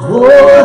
Oh,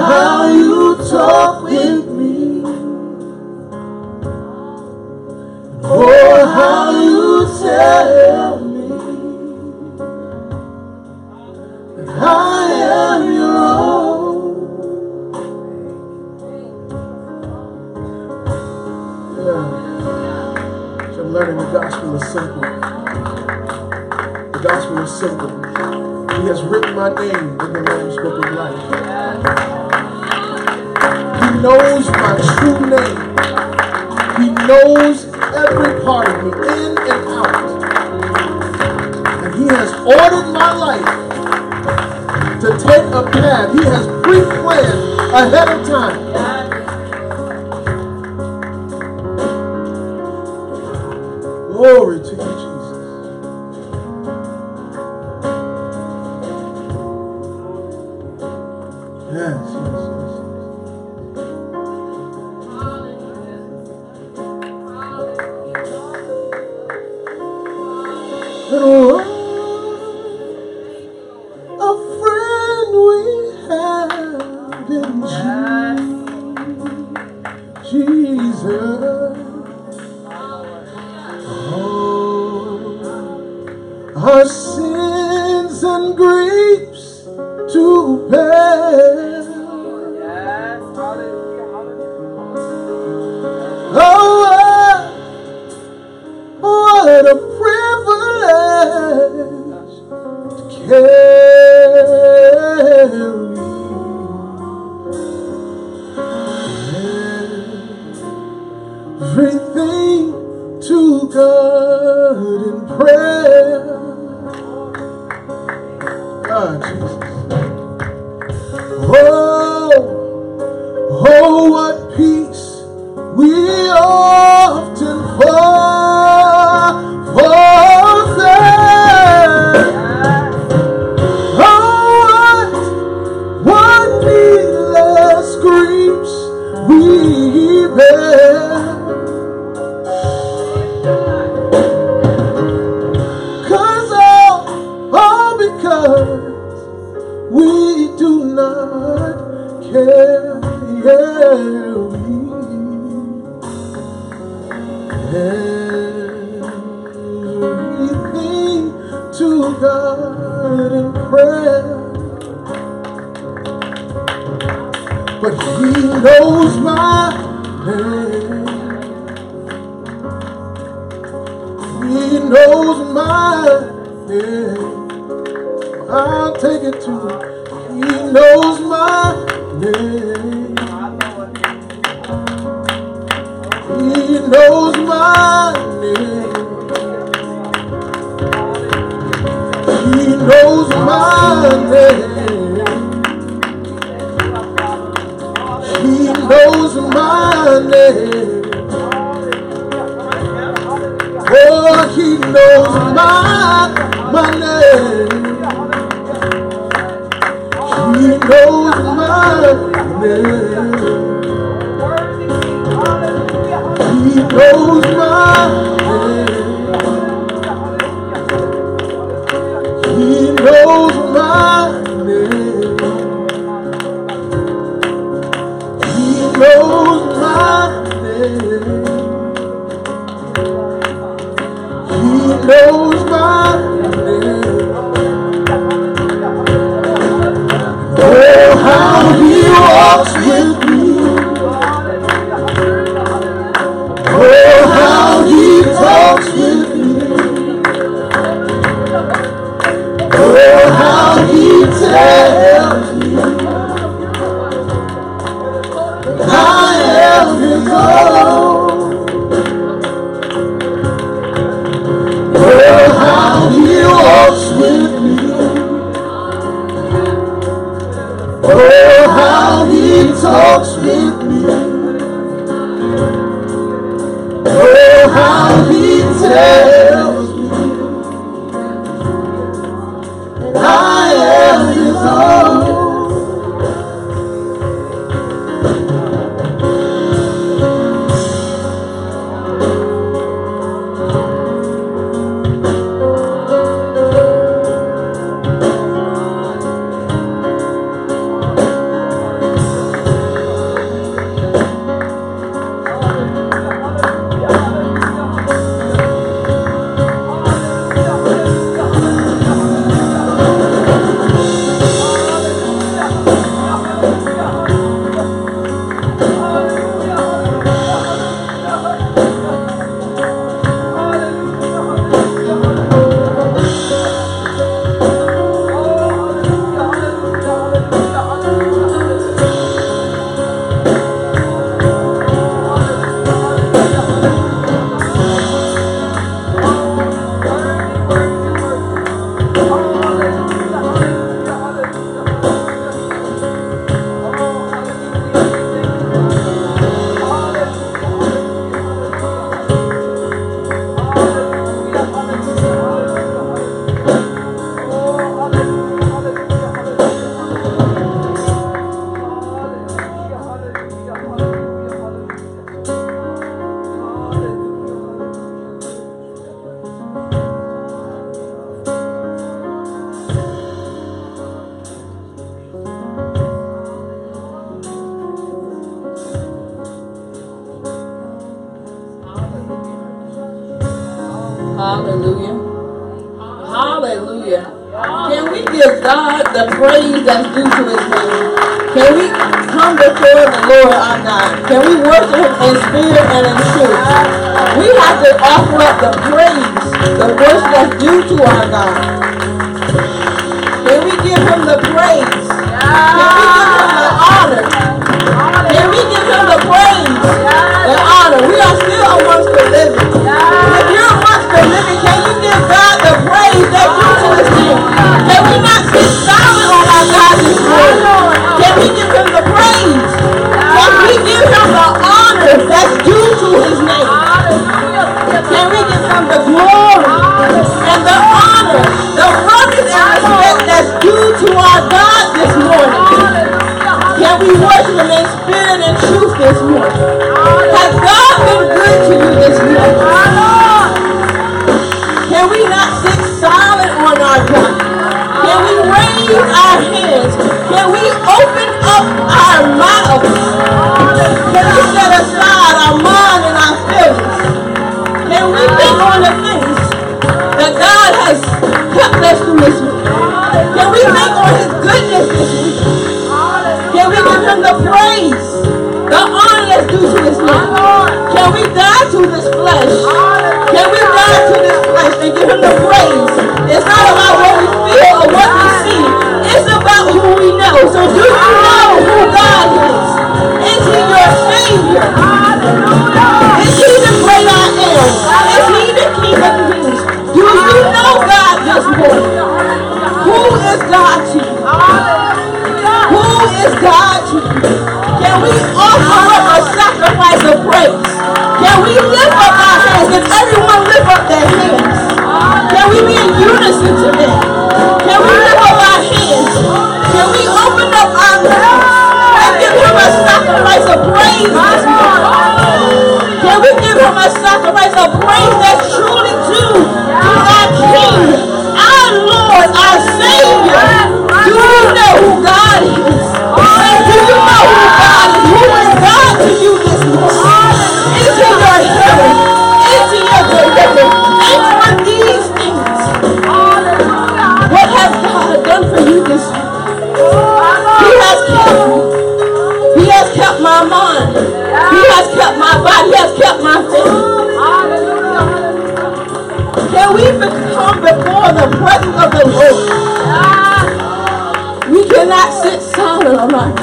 on.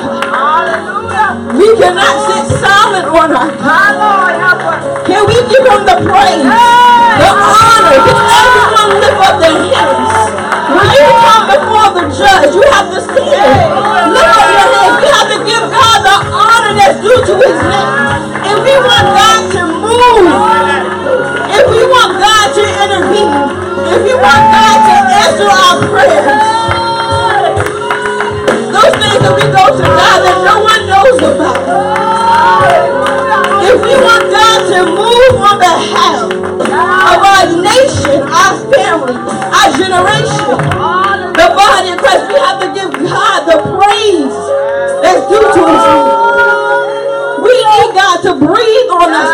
We cannot sit silent on our God. Can we give him the praise, the honor? Can everyone lift up their hands? When you come before the judge, you have to stand. Lift up your hands. We have to give God the honor that's due to his name. If we want God to move, if we want God to intervene, if we want God to answer our prayers, that we go to God that no one knows about. If we want God to move on behalf of our nation, our family, our generation, the body of Christ, we have to give God the praise that's due to his name. We need God to breathe on us.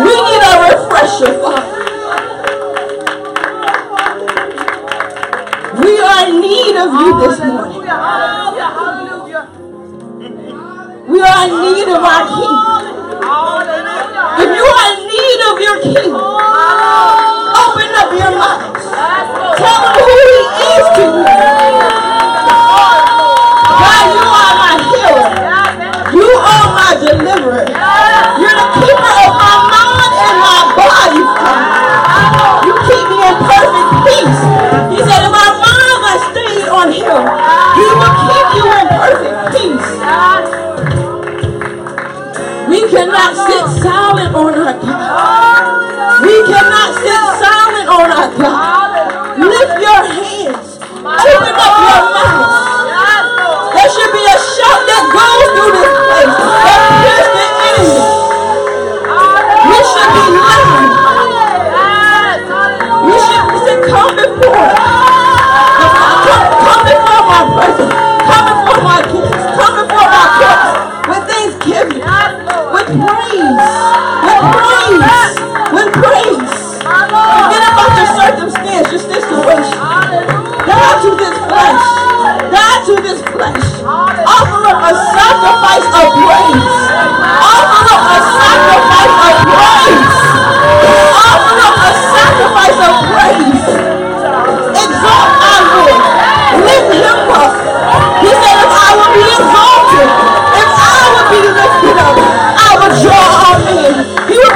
We need a refresher, Father. We are in need of you this morning. We are in need of our King. If you are in need of your King, open up your mouth. Tell him who he is to you. God, you are my healer. You are my deliverer. You're the keeper of my mind and my body, You keep me in perfect peace. He said, if our minds are stayed on him, he will keep you in perfect peace. We cannot sit silent on our God. We cannot sit silent on our God. Lift your hands. Open up your mouth. There should be a shout that goes through this place that the enemy. We should be loud. We should, come before. Come, come before my presence. Come praise. With praise. Forget about your circumstance, your situation. To this flesh. Die to this flesh. Offer up a sacrifice of praise. Offer up a sacrifice of praise. Offer up a sacrifice of praise. Exalt our Lord. Lift him up. He said, if I will be exalted, if I will be lifted up, I will draw all men. He will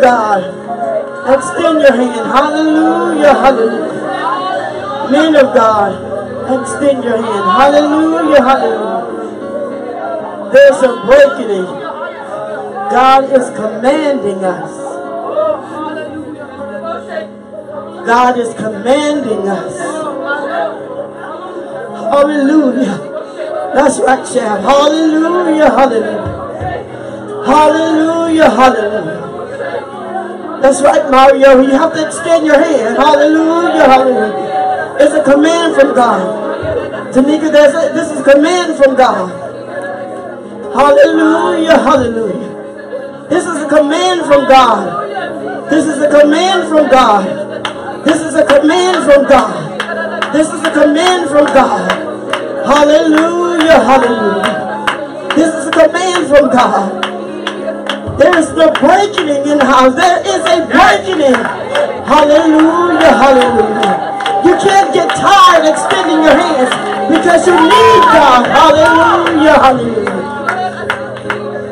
God. Extend your hand. Hallelujah. Hallelujah. Men of God, extend your hand. Hallelujah. Hallelujah. There's a breaking. God is commanding us. God is commanding us. Hallelujah. That's right, champ. Hallelujah, hallelujah. Hallelujah, hallelujah. That's right, Mario. You have to extend your hand. Hallelujah, hallelujah. It's a command from God. Tanika, a, this is command from God. Hallelujah, hallelujah. This is a command from God. This is a command from God. This is a command from God. This is a command from God. Hallelujah, hallelujah. This is a command from God. There is no breaking in the house. There is Hallelujah, hallelujah. You can't get tired extending your hands because you need God. Hallelujah, hallelujah.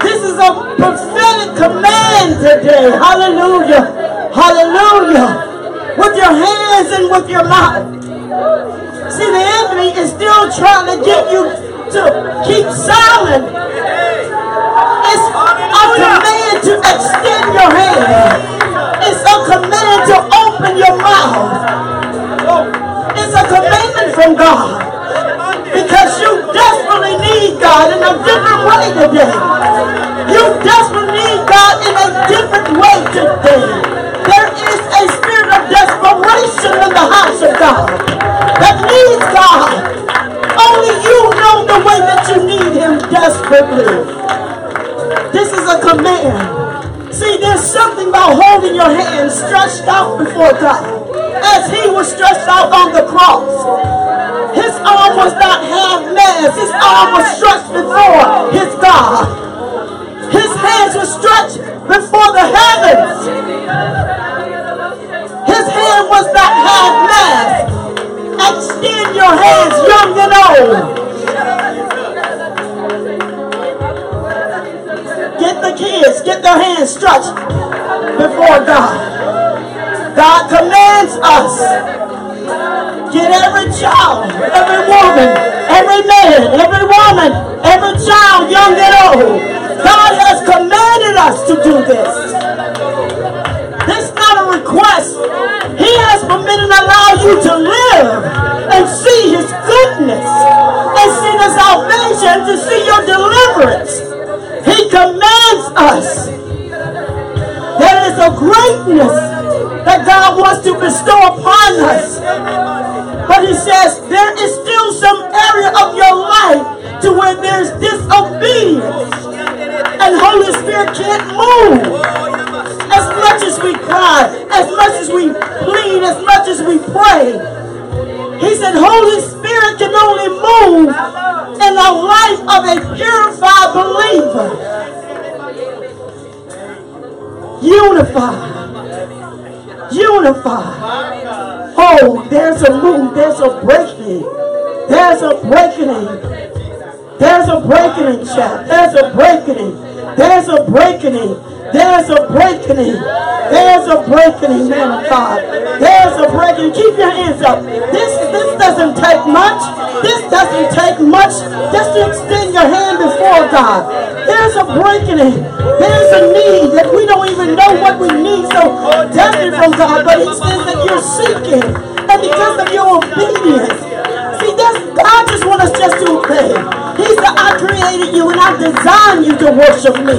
This is a prophetic command today. Hallelujah, hallelujah. With your hands and with your mouth. See, the enemy is still trying to get you to keep silent. It's a command to extend your hands your mouth. It's a commandment from God. Because you desperately need God in a different way today. You desperately need God in a different way today. There is a spirit of desperation in the house of God that needs God. Only you know the way that you need Him desperately. This is a command. See, there's something about holding your hands stretched out before God as he was stretched out on the cross. His arm was not half mass. His arm was stretched before his God. His hands were stretched before the heavens. His hand was not half mass. Extend your hands, young and old. The kids, get their hands stretched before God. God commands us. Get every child, every woman, every man, every woman, every child, young and old. God has commanded us to do this. This is not a request. He has permitted and allowed you to live and see his goodness and see the salvation, to see your deliverance. He commands us. There is a greatness that God wants to bestow upon us. But he says there is still some area of your life to where there's disobedience. And Holy Spirit can't move. As much as we cry, as much as we plead, as much as we pray. He said Holy Spirit can only move in the life of a purified believer. Unified unified. Oh, there's a move, there's a breaking, there's a breaking. There's a breaking, chat. There's a breaking. There's a breaking. There's a breaking. There's a breaking, man of God. There's a breaking. Keep your hands up. This this doesn't take much. This doesn't take much. Just to extend your hand before God. There's a breaking. There's a need that we don't even know what we need so desperate from God. But He says that you're seeking. And because of your obedience. See, God just wants us just to obey. He said, I created you and I designed you to worship me.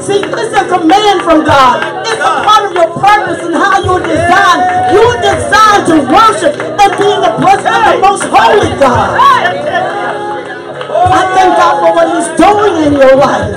See, it's a command from God. It's a part of your purpose and how you're designed. You're designed to worship and be in the presence of the most holy God. I thank God for what he's doing in your life.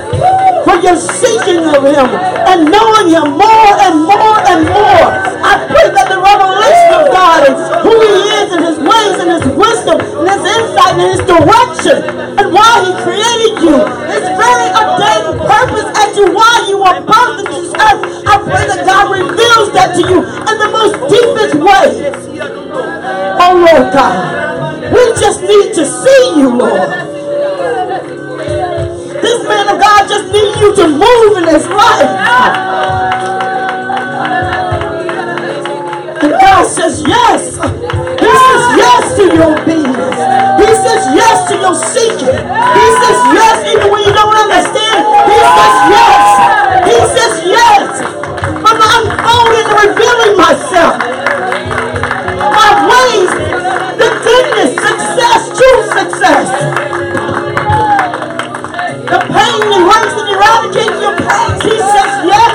For your seeking of him and knowing him more and more and more. I pray that the revelation of God and who he is and his ways and his wisdom and his insight and his direction and why he created you. His very ordained purpose as to why you are birthed into this earth. I pray that God reveals that to you in the most deepest way. Oh Lord God, we just need to see you, Lord. This man of God just needs you to move in his life. And God says yes. He says yes to your obedience He says yes to your seeking. He says yes even when you don't understand. He says yes. He says yes. I'm unfolding and revealing myself. My ways, the goodness, success, true success. The pain and hurts and eradicating your pains. He says yes.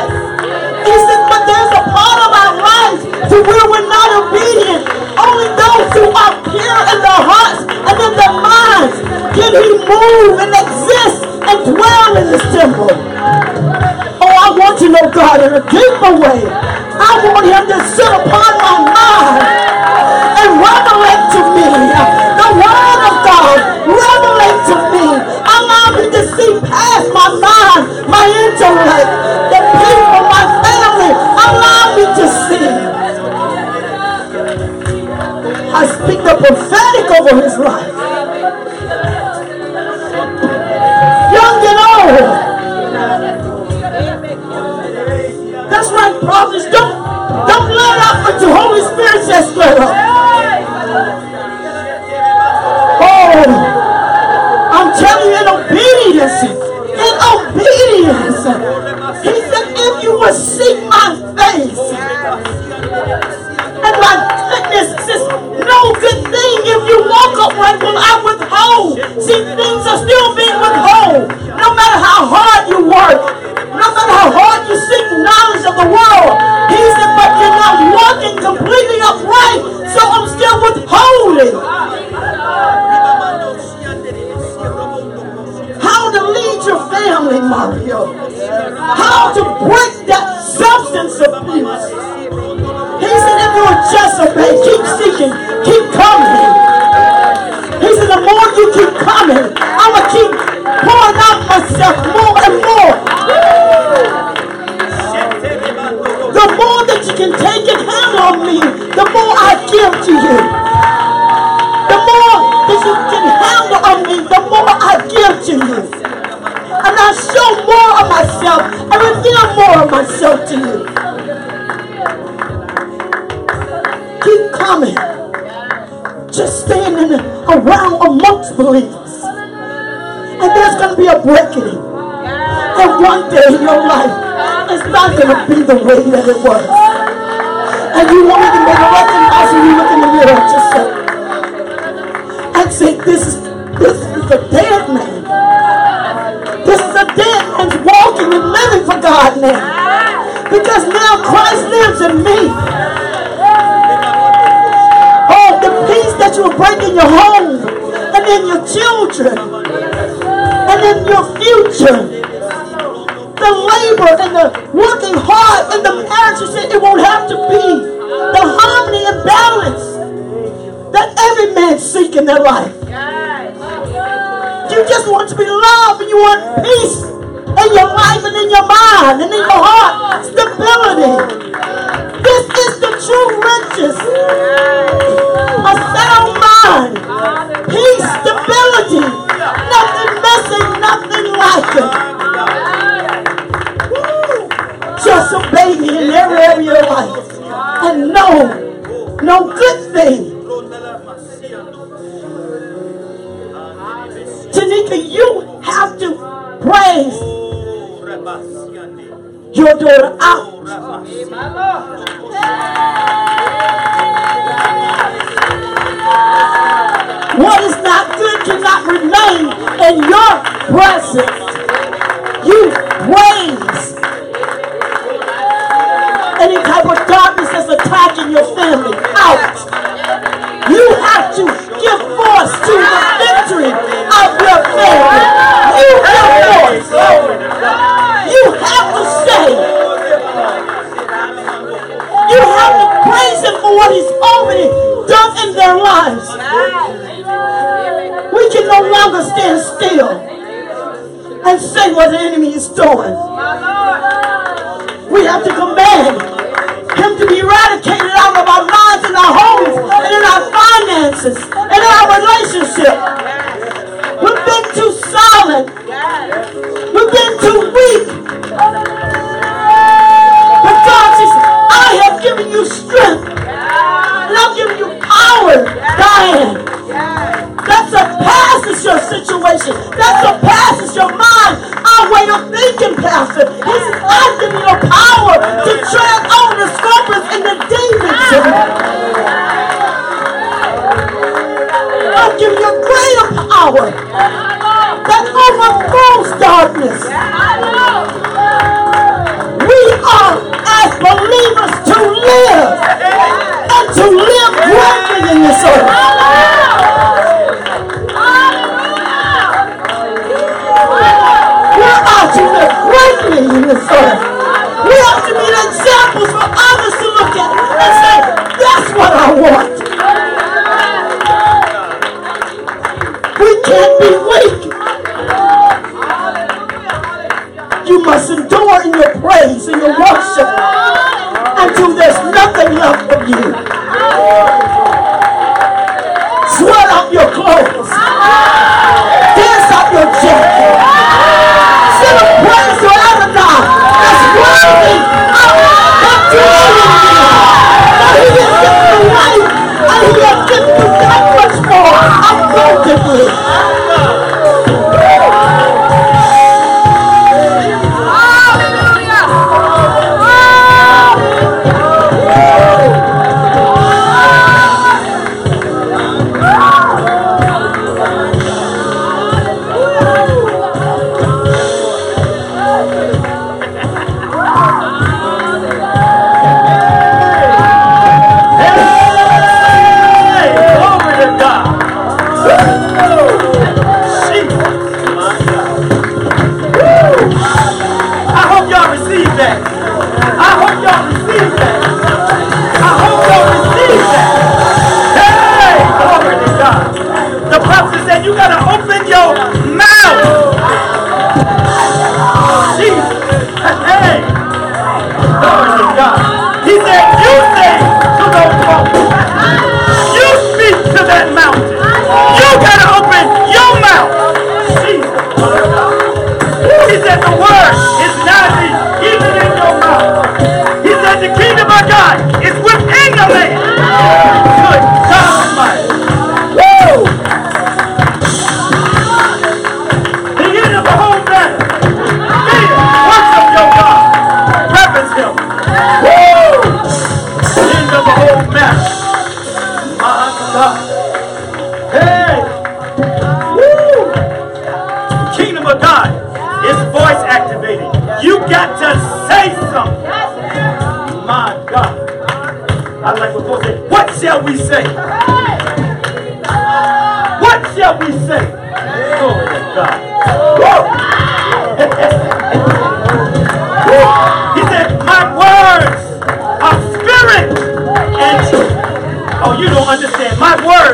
He says, but there's a part of our lives to where we're not obedient. Only those who are pure in their hearts and in their minds can he move and exist and dwell in this temple. Oh, I want to know God in a deeper way. I want him to sit upon my mind and revelate me past my mind, my intellect, the people, my family. Allow me to see. I speak the prophetic over his life. Young and old. That's right, prophets. Don't, don't let up until Holy Spirit says let up. He said, if you will seek my face and my goodness, says no good thing if you walk why will I withhold? See, things are still being withheld. No matter how hard you work, no matter how hard you seek knowledge of the world, he said, but you're not walking completely upright, so I'm still withholding. How to lead your family, Mario. How to break that substance abuse. He said, if you will just obey, keep seeking, keep coming. He said, the more you keep coming, I'm going to keep pouring out myself more and more. The more that you can take and handle on me, the more I give to you. Myself and reveal more of myself to you. Keep coming. Just standing around amongst believers. And there's going to be a breaking. And one day in your life, it's not going to be the way that it was. And you won't even recognize when you look in the mirror at yourself. Lives in me. Oh, the peace that you will bring in your home and in your children and in your future. The labor and the working hard and the marriage, you it won't have to be. The harmony and balance that every man seek in their life. You just want to be loved and you want peace in your life and in your mind and in your heart. Stability. To greatly in this earth. We are to be examples for others to look at and say, that's what I want. We can't be weak. You must endure in your praise and your worship until there's nothing left of you. Sweat out your clothes. To Adonai. That's worthy of continuing For he has given you life and he has given you that much more abundantly. Shall we say? What shall we say? He said, My words are spirit and. Oh, you don't understand. My words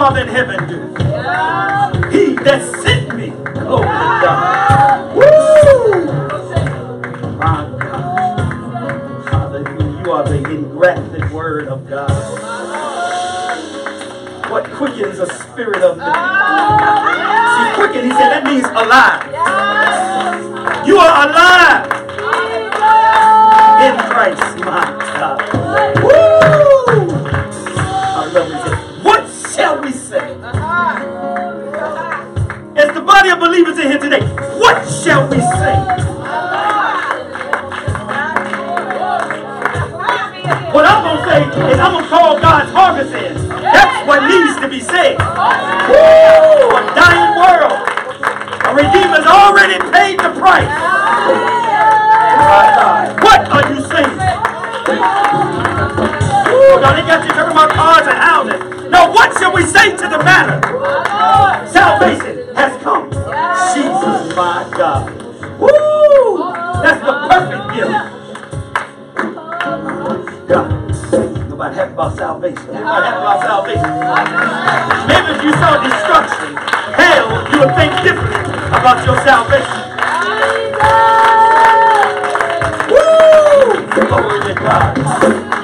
Father in heaven do. He that sent me. Oh Woo! My God. You are the engrafted word of God. What quickens the spirit of man? See, quicken, he said, that means alive. You are alive already paid the price. What are you saying? Woo! Now they got you talking about cars and houses. Now what shall we say to the matter? Salvation has come. Jesus, my God. Woo! That's the perfect gift. God. Nobody happy about salvation. Nobody happy about salvation. Maybe if you saw destruction, hell, you would think differently about your salvation. Woo! Glory to God.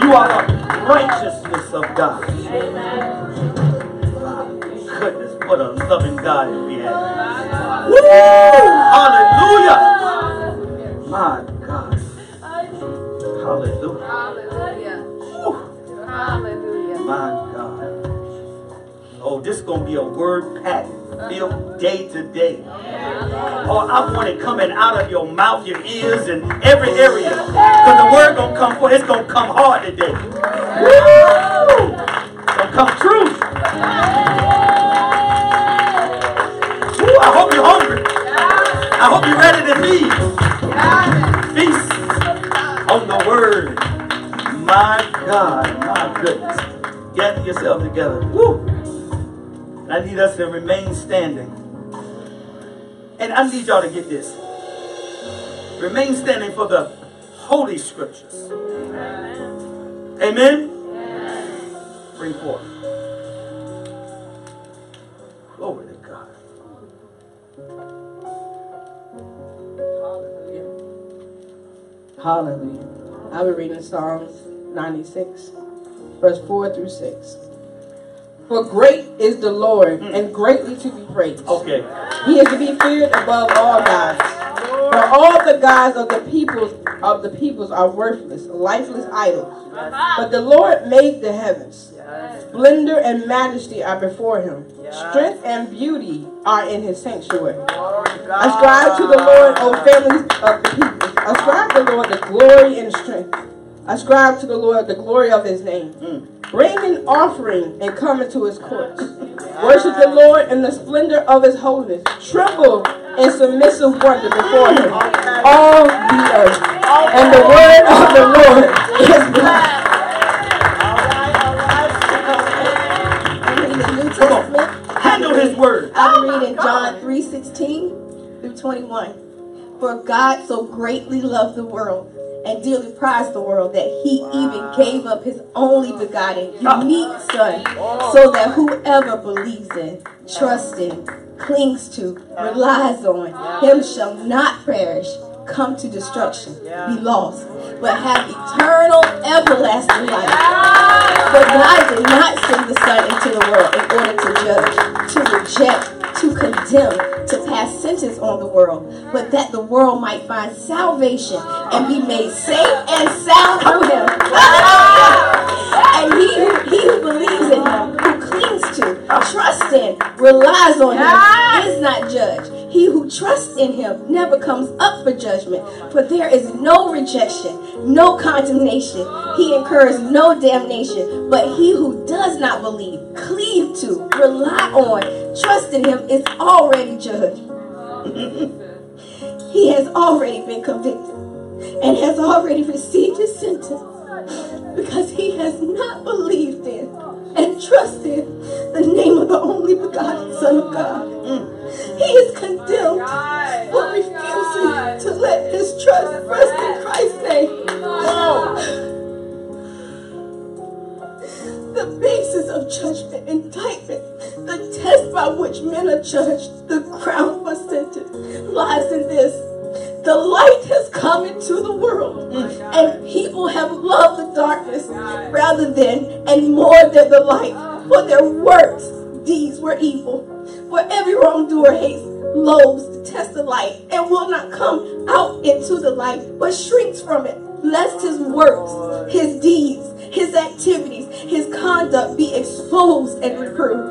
You are the righteousness of God. Amen. Goodness, what a loving God we have. Woo! Hallelujah! My God. Hallelujah. Hallelujah. Woo! Hallelujah. My God. Oh, this is gonna be a word pack filled day to day. Or I want it coming out of your mouth, your ears, and every area. Because the word gonna come forth. It's gonna come hard today. Woo! Gonna come true. Woo, I hope you're hungry. I hope you're ready to feed. Feast on the word. My God, my goodness. Gather yourself together. Woo! I need us to remain standing. And I need y'all to get this. Remain standing for the holy scriptures. Amen? Bring forth. Glory to God. Hallelujah. Hallelujah. I'll be reading Psalms 96, verse 4 through 6. For great is the Lord mm. and greatly to be praised. Okay. He is to be feared above all gods. For all the gods of the peoples of the peoples are worthless, lifeless idols. But the Lord made the heavens. Splendor and majesty are before him. Strength and beauty are in his sanctuary. Ascribe to the Lord, O families of the peoples. Ascribe to the Lord the glory and strength. Ascribe to the Lord the glory of his name. Bring an offering and come into his courts. Worship the Lord in the splendor of his holiness. Tremble in submissive wonder before him. All the earth. And the word of the Lord is blessed. I'm reading the New Testament. Handle his word. I'm reading John 3 16 through 21. For God so greatly loved the world and dearly prized the world that he even gave up his only begotten, unique Son, oh. so that whoever believes in, trusts in, clings to, relies on him shall not perish, come to destruction, be lost, but have eternal, everlasting life. But God did not send the Son into the world in order to judge, to reject, to condemn, to pass sentence on the world, but that the world might find salvation and be made safe and sound through him. and he who, he who believes in him, who clings to, trusts in, relies on him, is not judged. He who trusts in him never comes up for judgment, for there is no rejection, no condemnation. He incurs no damnation, but he who does not believe, cleave to, rely on, trust in him is already judged. he has already been convicted and has already received his sentence because he has not believed in and trusted the name of the only begotten Son of God. Mm. He is condemned for refusing to let his trust rest in Christ's name. The basis of judgment, indictment, the test by which men are judged, the crown for sentence lies in this. The light has come into the world, and people have loved the darkness rather than and more than the light, for their works, deeds were evil. For every wrongdoer hates, loathes, detests the light, and will not come out into the light, but shrinks from it, lest his works, his deeds, his activities, his conduct be exposed and reproved.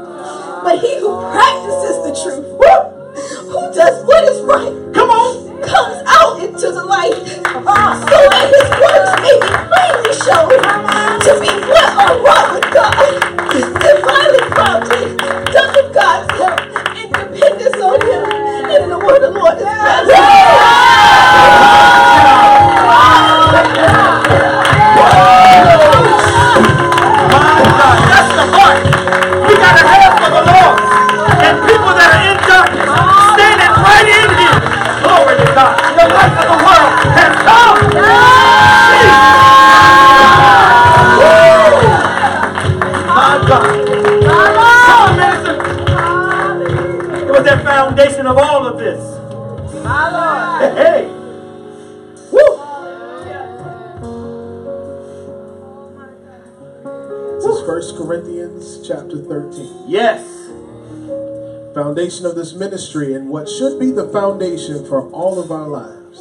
But he who practices the truth, woo, who does what is right, come on, comes out into the light, so that his works may be plainly shown to be what are wrong with God, divinely prompted, done with God's help, and dependence on him. And the word of the Lord is blessed. Foundation of this ministry and what should be the foundation for all of our lives.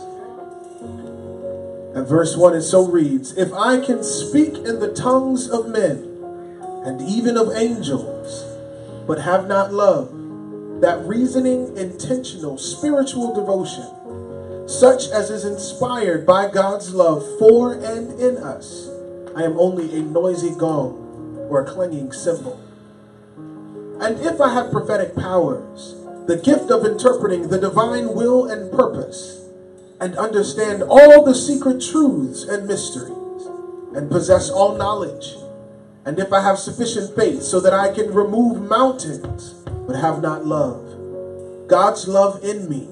And verse 1 it so reads If I can speak in the tongues of men and even of angels, but have not love, that reasoning, intentional, spiritual devotion, such as is inspired by God's love for and in us, I am only a noisy gong or a clanging cymbal. And if I have prophetic powers, the gift of interpreting the divine will and purpose, and understand all the secret truths and mysteries, and possess all knowledge, and if I have sufficient faith so that I can remove mountains, but have not love, God's love in me,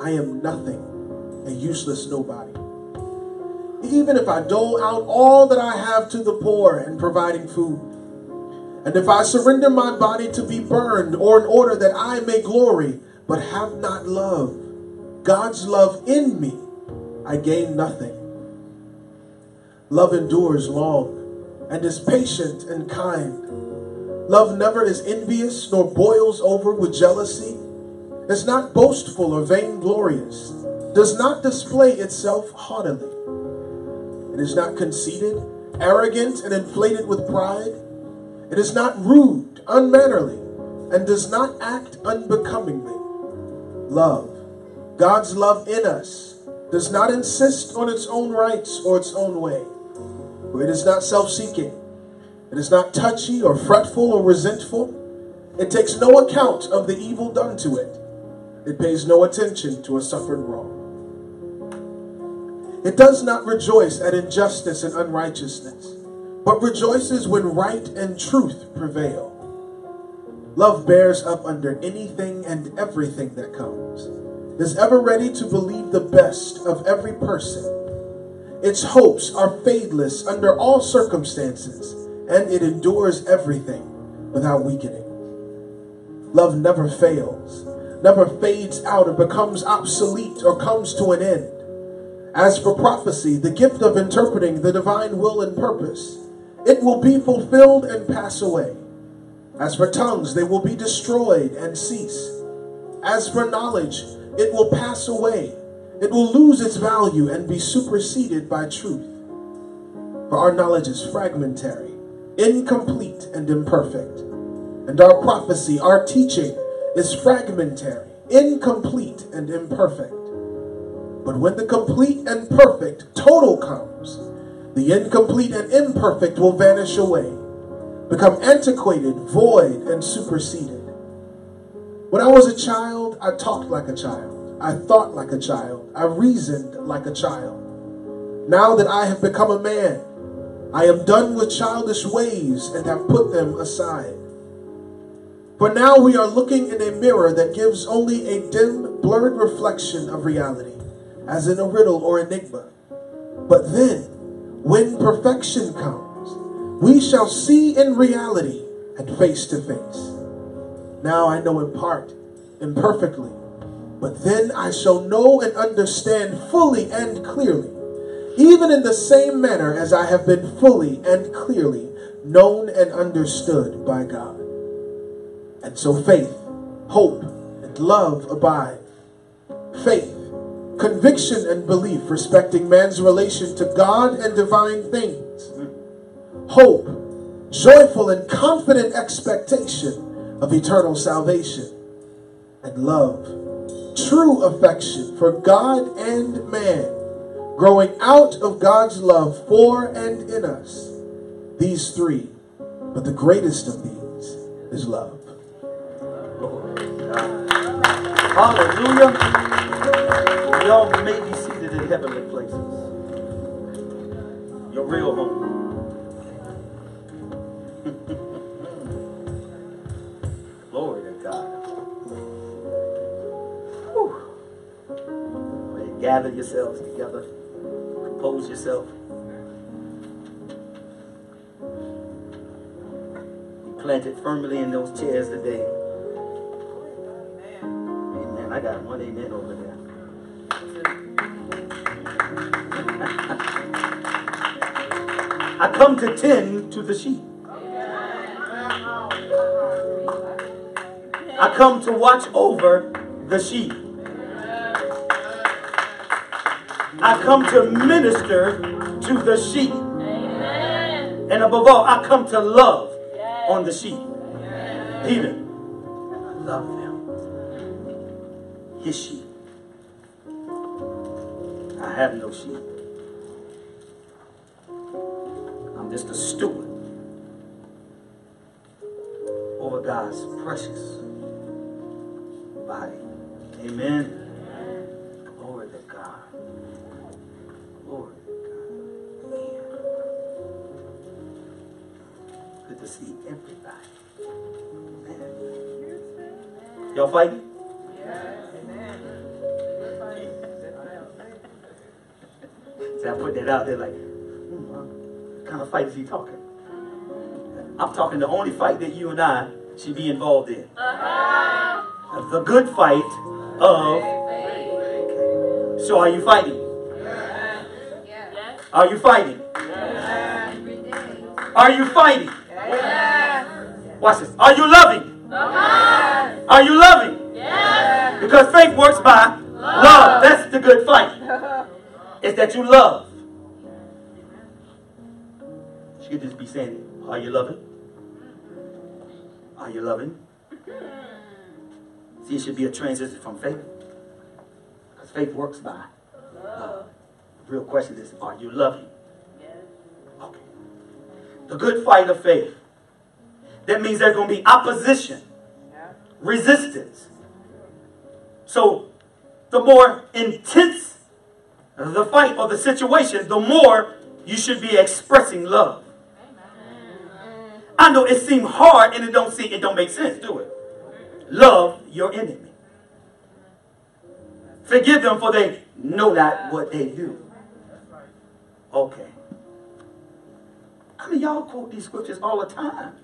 I am nothing, a useless nobody. Even if I dole out all that I have to the poor in providing food, and if I surrender my body to be burned, or in order that I may glory, but have not love, God's love in me, I gain nothing. Love endures long and is patient and kind. Love never is envious nor boils over with jealousy, is not boastful or vainglorious, does not display itself haughtily. It is not conceited, arrogant, and inflated with pride. It is not rude, unmannerly, and does not act unbecomingly. Love, God's love in us, does not insist on its own rights or its own way. For it is not self seeking, it is not touchy or fretful or resentful. It takes no account of the evil done to it, it pays no attention to a suffered wrong. It does not rejoice at injustice and unrighteousness, but rejoices when right and truth prevail. Love bears up under anything and everything that comes, is ever ready to believe the best of every person. Its hopes are fadeless under all circumstances, and it endures everything without weakening. Love never fails, never fades out or becomes obsolete or comes to an end. As for prophecy, the gift of interpreting the divine will and purpose, it will be fulfilled and pass away. As for tongues, they will be destroyed and cease. As for knowledge, it will pass away. It will lose its value and be superseded by truth. For our knowledge is fragmentary, incomplete, and imperfect. And our prophecy, our teaching, is fragmentary, incomplete, and imperfect. But when the complete and perfect total comes, the incomplete and imperfect will vanish away, become antiquated, void, and superseded. When I was a child, I talked like a child. I thought like a child. I reasoned like a child. Now that I have become a man, I am done with childish ways and have put them aside. For now we are looking in a mirror that gives only a dim, blurred reflection of reality, as in a riddle or enigma. But then, when perfection comes, we shall see in reality and face to face. Now I know in part, imperfectly, but then I shall know and understand fully and clearly, even in the same manner as I have been fully and clearly known and understood by God. And so faith, hope, and love abide. Faith, conviction, and belief respecting man's relation to God and divine things. Hope, joyful and confident expectation of eternal salvation, and love, true affection for God and man, growing out of God's love for and in us. These three, but the greatest of these is love. Hallelujah. Y'all may be seated in heavenly places. Your real home. Glory to God. Whew. Gather yourselves together. Compose yourself. Be planted firmly in those chairs today. Amen. I got one amen over there. I come to tend to the sheep. I come to watch over the sheep. I come to minister to the sheep. And above all, I come to love on the sheep. Peter, love them. His sheep. I have no sheep. Just a steward over God's precious body. Amen. Glory to God. Glory to God. Good to see everybody. Amen. Y'all fighting? See, I put that out there like, kind of fight is he talking? I'm talking the only fight that you and I should be involved in. Uh-huh. The good fight of. So are you fighting? Are you fighting? Are you fighting? Watch this. Are you loving? Uh-huh. Are you loving? Because faith works by love. That's the good fight. It's that you love. She could just be saying. Are you loving? Are you loving? See, it should be a transition from faith. Because faith works by love. The real question is, are you loving? Okay. The good fight of faith. That means there's going to be opposition, resistance. So, the more intense the fight or the situation, the more you should be expressing love. I know it seems hard and it don't seem it don't make sense, do it? Love your enemy. Forgive them for they know not what they do. Okay. I mean, y'all quote these scriptures all the time.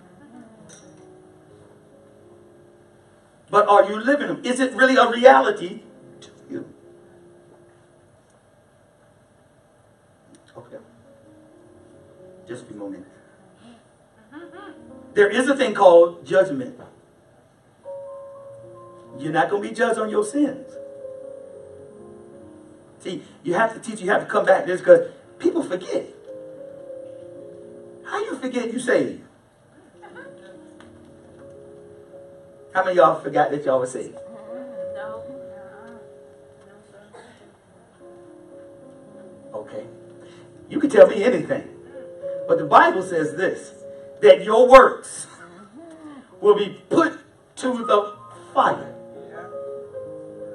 But are you living them? Is it really a reality to you? Okay. Just a moment. There is a thing called judgment. You're not going to be judged on your sins. See, you have to teach, you have to come back to this because people forget. How you forget you saved? How many y'all forgot that y'all were saved? No. No, sir. Okay. You can tell me anything. But the Bible says this that your works will be put to the fire.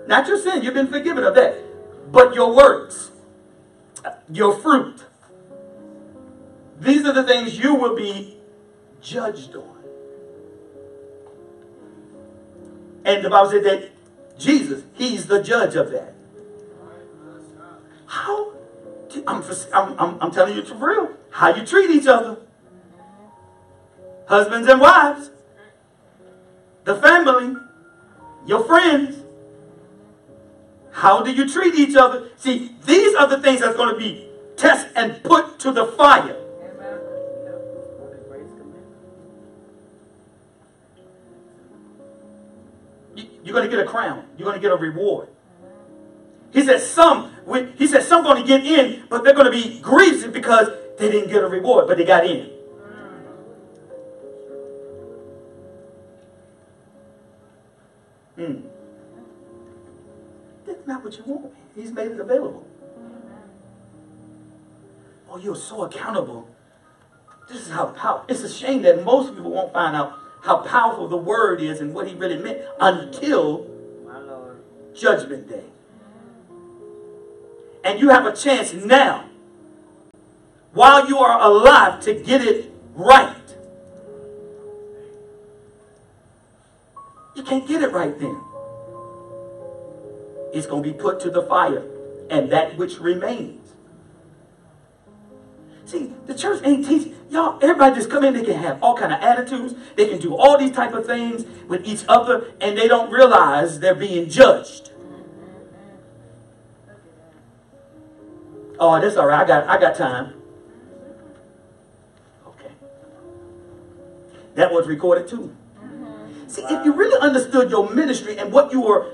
Not your sin, you've been forgiven of that. But your works, your fruit, these are the things you will be judged on. And the Bible said that Jesus, He's the judge of that. How? I'm, I'm, I'm, telling you for real. How you treat each other. Husbands and wives. The family. Your friends. How do you treat each other? See, these are the things that's going to be tested and put to the fire. You're going to get a crown. You're going to get a reward. He said some, he said some going to get in, but they're going to be grieved because they didn't get a reward, but they got in. What you want. He's made it available. Oh, you're so accountable. This is how powerful. It's a shame that most people won't find out how powerful the word is and what he really meant until Judgment Day. And you have a chance now, while you are alive, to get it right. You can't get it right then. It's going to be put to the fire, and that which remains. See, the church ain't teaching. Y'all, everybody just come in, they can have all kind of attitudes. They can do all these type of things with each other, and they don't realize they're being judged. Oh, that's all right. I got I got time. Okay. That was recorded too. See, if you really understood your ministry and what you were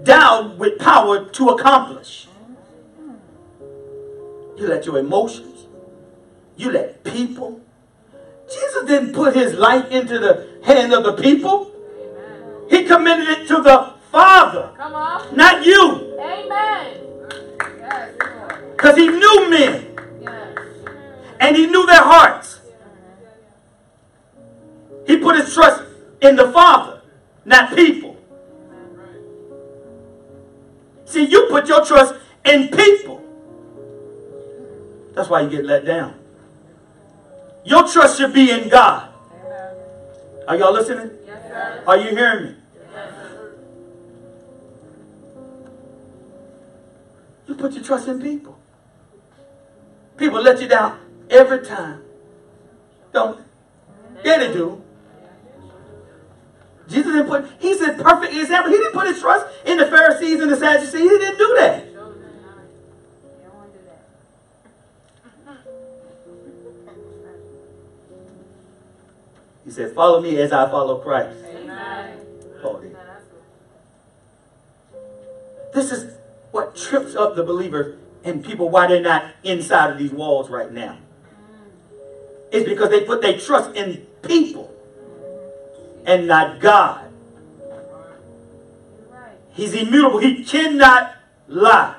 endowed with power to accomplish, you let your emotions, you let people. Jesus didn't put his life into the hand of the people. He committed it to the Father. Come on. Not you. Amen. Because he knew men. And he knew their hearts. He put his trust in the Father, not people. See, you put your trust in people. That's why you get let down. Your trust should be in God. Are y'all listening? Are you hearing me? You put your trust in people. People let you down every time. Don't Yeah, they do. Jesus didn't put, he's a perfect example. He didn't put his trust in the Pharisees and the Sadducees. He didn't do that. He said, follow me as I follow Christ. Amen. This is what trips up the believer and people why they're not inside of these walls right now. It's because they put their trust in people and not God. He's immutable. He cannot lie.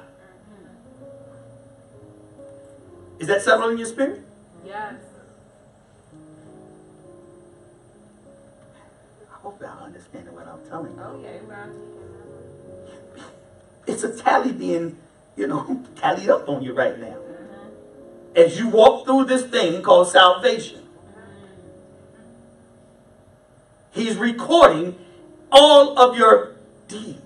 Is that settled in your spirit? Yes. I hope y'all understand what I'm telling you. Okay, It's a tally being you know, tallied up on you right now. As you walk through this thing called salvation, He's recording all of your deeds.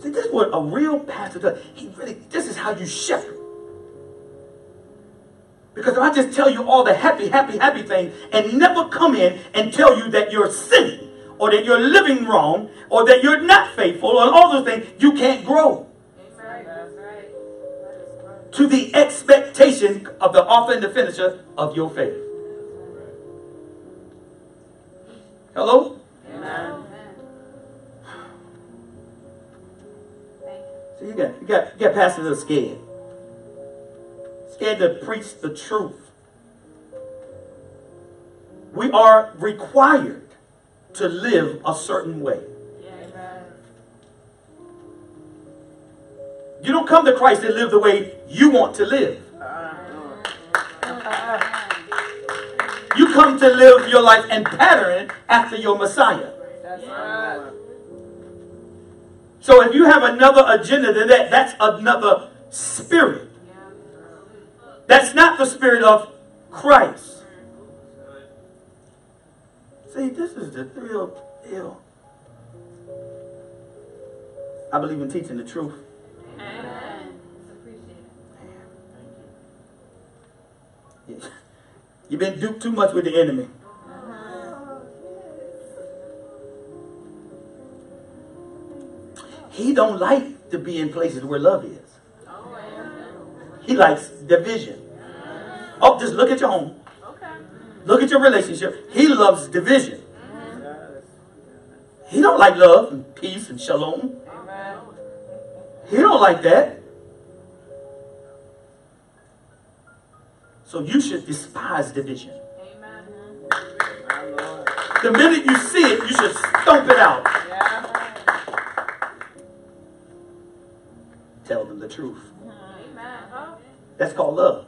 See, this is what a real pastor does. He really, this is how you shepherd. Because if I just tell you all the happy, happy, happy things and never come in and tell you that you're sinning or that you're living wrong, or that you're not faithful, or all those things, you can't grow to the expectation of the author and the finisher of your faith. Hello? Amen. So you got you got you got pastors that are scared. Scared to preach the truth. We are required to live a certain way. You don't come to Christ and live the way you want to live. You come to live your life and pattern after your Messiah. So if you have another agenda than that, that's another spirit. That's not the spirit of Christ. See, this is the real deal. I believe in teaching the truth. You've been duped too much with the enemy. Uh-huh. He don't like to be in places where love is. Oh, he likes division. Oh, just look at your home. Look at your relationship. He loves division. Mm-hmm. He don't like love and peace and shalom. He don't like that. So you should despise division. The minute you see it, you should stomp it out. Tell them the truth. That's called love.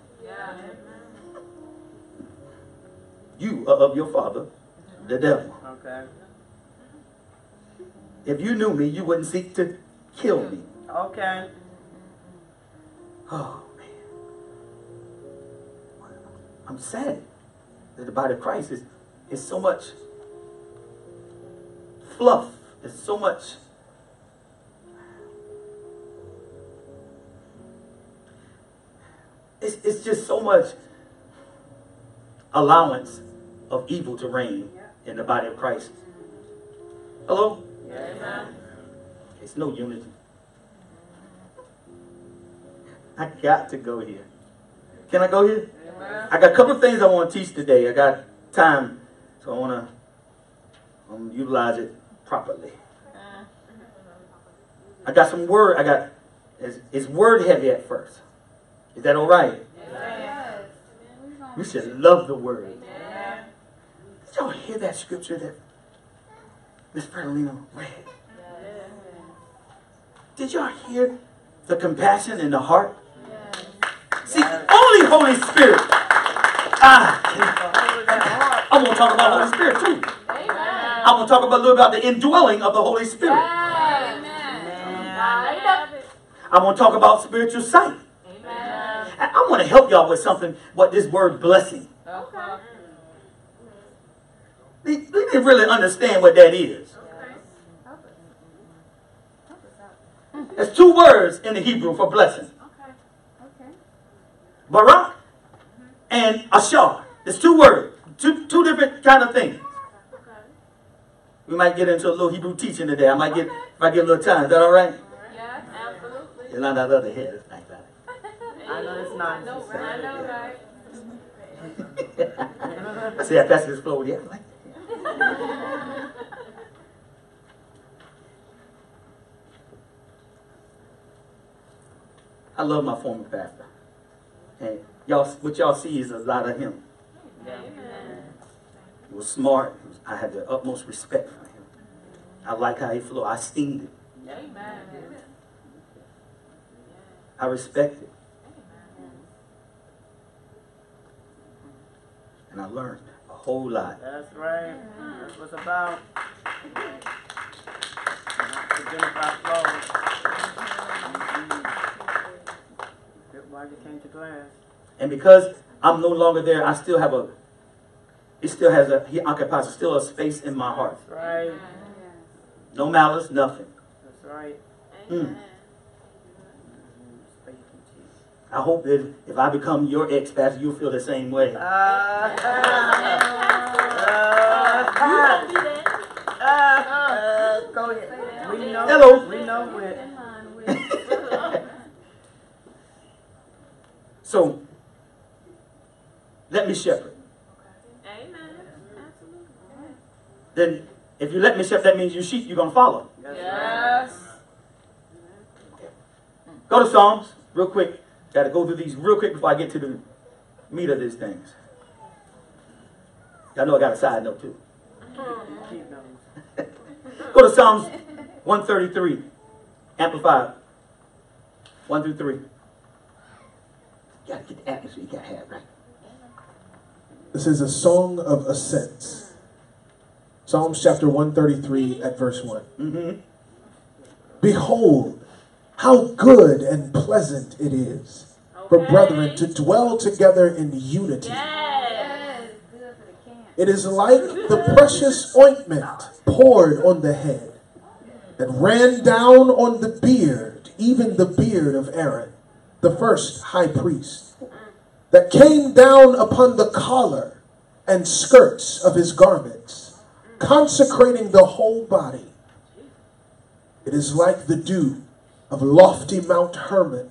You are of your father, the devil. Okay. If you knew me, you wouldn't seek to kill me. Okay. Oh man. I'm sad that the body of Christ is, is so much fluff. It's so much it's, it's just so much allowance of evil to reign in the body of Christ. Hello? It's no unity. I got to go here. Can I go here? I got a couple of things I want to teach today. I got time, so I want to um, utilize it properly. I got some word. I got it's, it's word heavy at first. Is that all right? We should love the word. Did y'all hear that scripture that Miss Perlino read? Did y'all hear the compassion in the heart? See, only Holy Spirit. Ah, I'm going to talk about Holy Spirit too. I'm going to talk about a little about the indwelling of the Holy Spirit. I'm going to talk about spiritual sight. I, I want to help y'all with something, what this word blessing. We, we didn't really understand what that is. There's two words in the Hebrew for blessing. Barak and Ashar. There's two words, two, two different kind of things. We might get into a little Hebrew teaching today. I might get, if I get a little time. Is that all right? Yeah, absolutely. You're not that other head. It's like that. I know it's not. I know, right? I see that passage is flowing. Yeah, like. I love my former pastor. And y'all, what y'all see is a lot of him. He was smart. I had the utmost respect for him. I like how he flowed. I esteemed it. I respect it. And I learned a whole lot. That's right. That's what's about. To Jennifer Good why came to class. And because I'm no longer there, I still have a, it still has a, he occupies still a space in my heart. That's right. No malice, nothing. That's right. Mm. Speak in Jesus. I hope that if I become your ex-pastor, you'll feel the same way. Ah. Ah. Ah. know. Hello. We know it. So, let me shepherd. Amen. Absolutely. Then, if you let me shepherd, that means you sheep, you're going to follow. Yes. Go to Psalms, real quick. Got to go through these real quick before I get to the meat of these things. Y'all know I got a side note too. Go to Psalms 133, Amplified, 1 through 3. You got to get the atmosphere, you got to have right. This is a song of ascent. Psalms chapter 133 at verse 1. Mm-hmm. Behold, how good and pleasant it is for brethren to dwell together in unity. Yes. It is like the precious ointment poured on the head that ran down on the beard, even the beard of Aaron, the first high priest, that came down upon the collar and skirts of his garments, consecrating the whole body. It is like the dew of lofty Mount Hermon,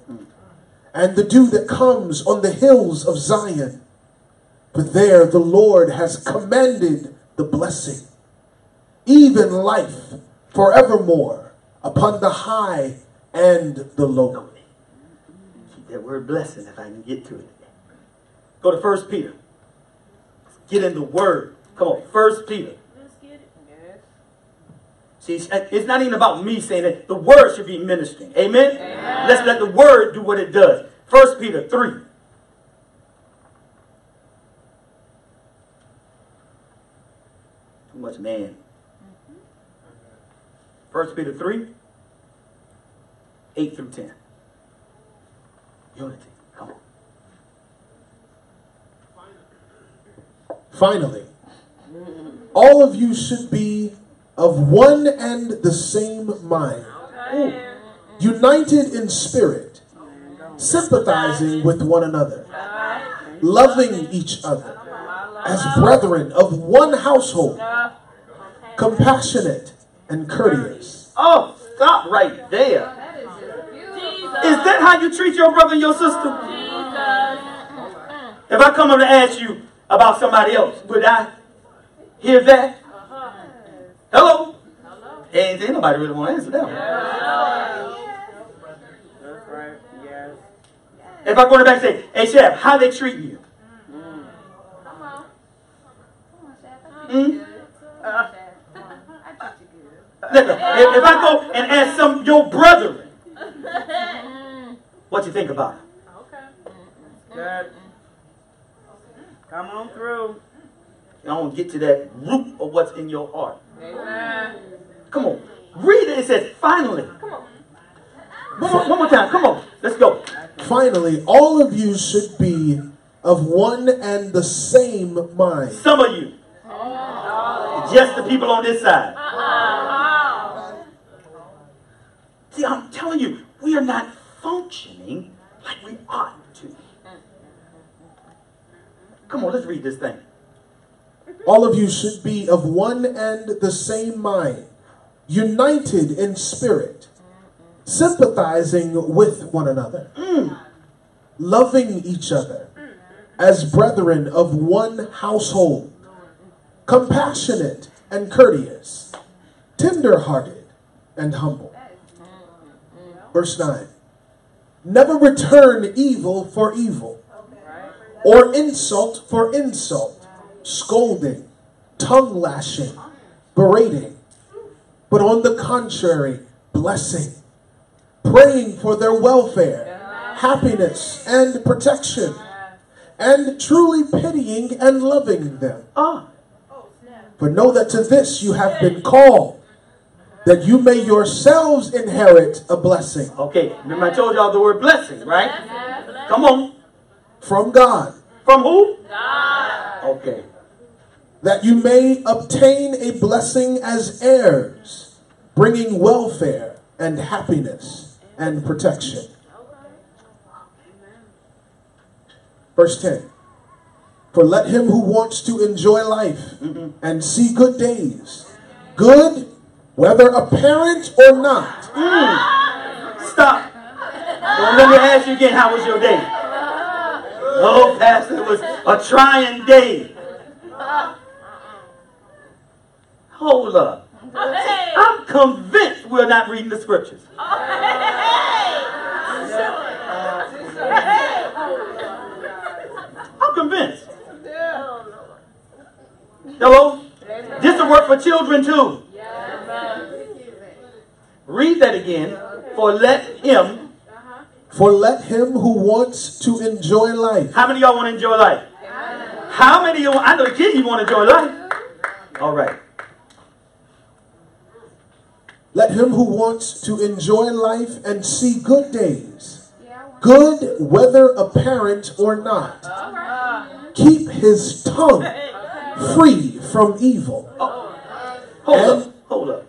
and the dew that comes on the hills of Zion. For there the Lord has commanded the blessing, even life forevermore upon the high and the low. That word blessing if I can get to it. Go to First Peter. Get in the word. Come on, First Peter. Let's get it. See, it's- not even about me saying it. The word should be ministering. Amen? Let's let the word do what it does. First Peter 3. Too much man. Mm-hmm. First Peter 3, 8 through 10. Unity. Come on. Finally, all of you should be of one and the same mind, united in spirit, sympathizing with one another, loving each other as brethren of one household, compassionate and courteous. Oh, stop right there. Is that how you treat your brother and your sister? Jesus. If I come up and ask you about somebody else, would I hear that? Hello? Ain't, ain't nobody really want to answer that one. If I go back and say, hey, Chef, how they treating you? Come on. Come on, Chef. I treat you. Listen, if, if I go and ask some your brethren, what you think about it? Okay. Good. Come on through. I want to get to that root of what's in your heart. Amen. Come on. Read it. It says, finally. Come on. One more, one more time. Come on. Let's go. Finally, all of you should be of one and the same mind. Some of you. Just the people on this side. See, I'm telling you, we are not functioning like we ought to. Come on, let's read this thing. All of you should be of one and the same mind, united in spirit, sympathizing with one another, mm. loving each other as brethren of one household, compassionate and courteous, tender hearted and humble. Verse 9 Never return evil for evil or insult for insult, scolding, tongue lashing, berating, but on the contrary, blessing, praying for their welfare, happiness, and protection, and truly pitying and loving them. Ah, For know that to this you have been called, that you may yourselves inherit a blessing okay. Remember I told y'all the word blessing, right? Come on. from God. From who? God. Okay. that you may obtain a blessing as heirs, bringing welfare and happiness and protection. Verse 10 For let him who wants to enjoy life mm-hmm. and see good days, good whether apparent or not. Stop. Well, let me ask you again, how was your day? Oh, Pastor, it was a trying day. Hold up. I'm convinced we're not reading the scriptures. I'm convinced. Hello? This will work for children too. Read that again. For let him. For let him who wants to enjoy life How many of y'all want to enjoy life? How many of you? I know the kids you want to enjoy life. All right. Let him who wants to enjoy life and see good days, good whether apparent or not, keep his tongue free from evil. Oh, hold And- up. Hold up.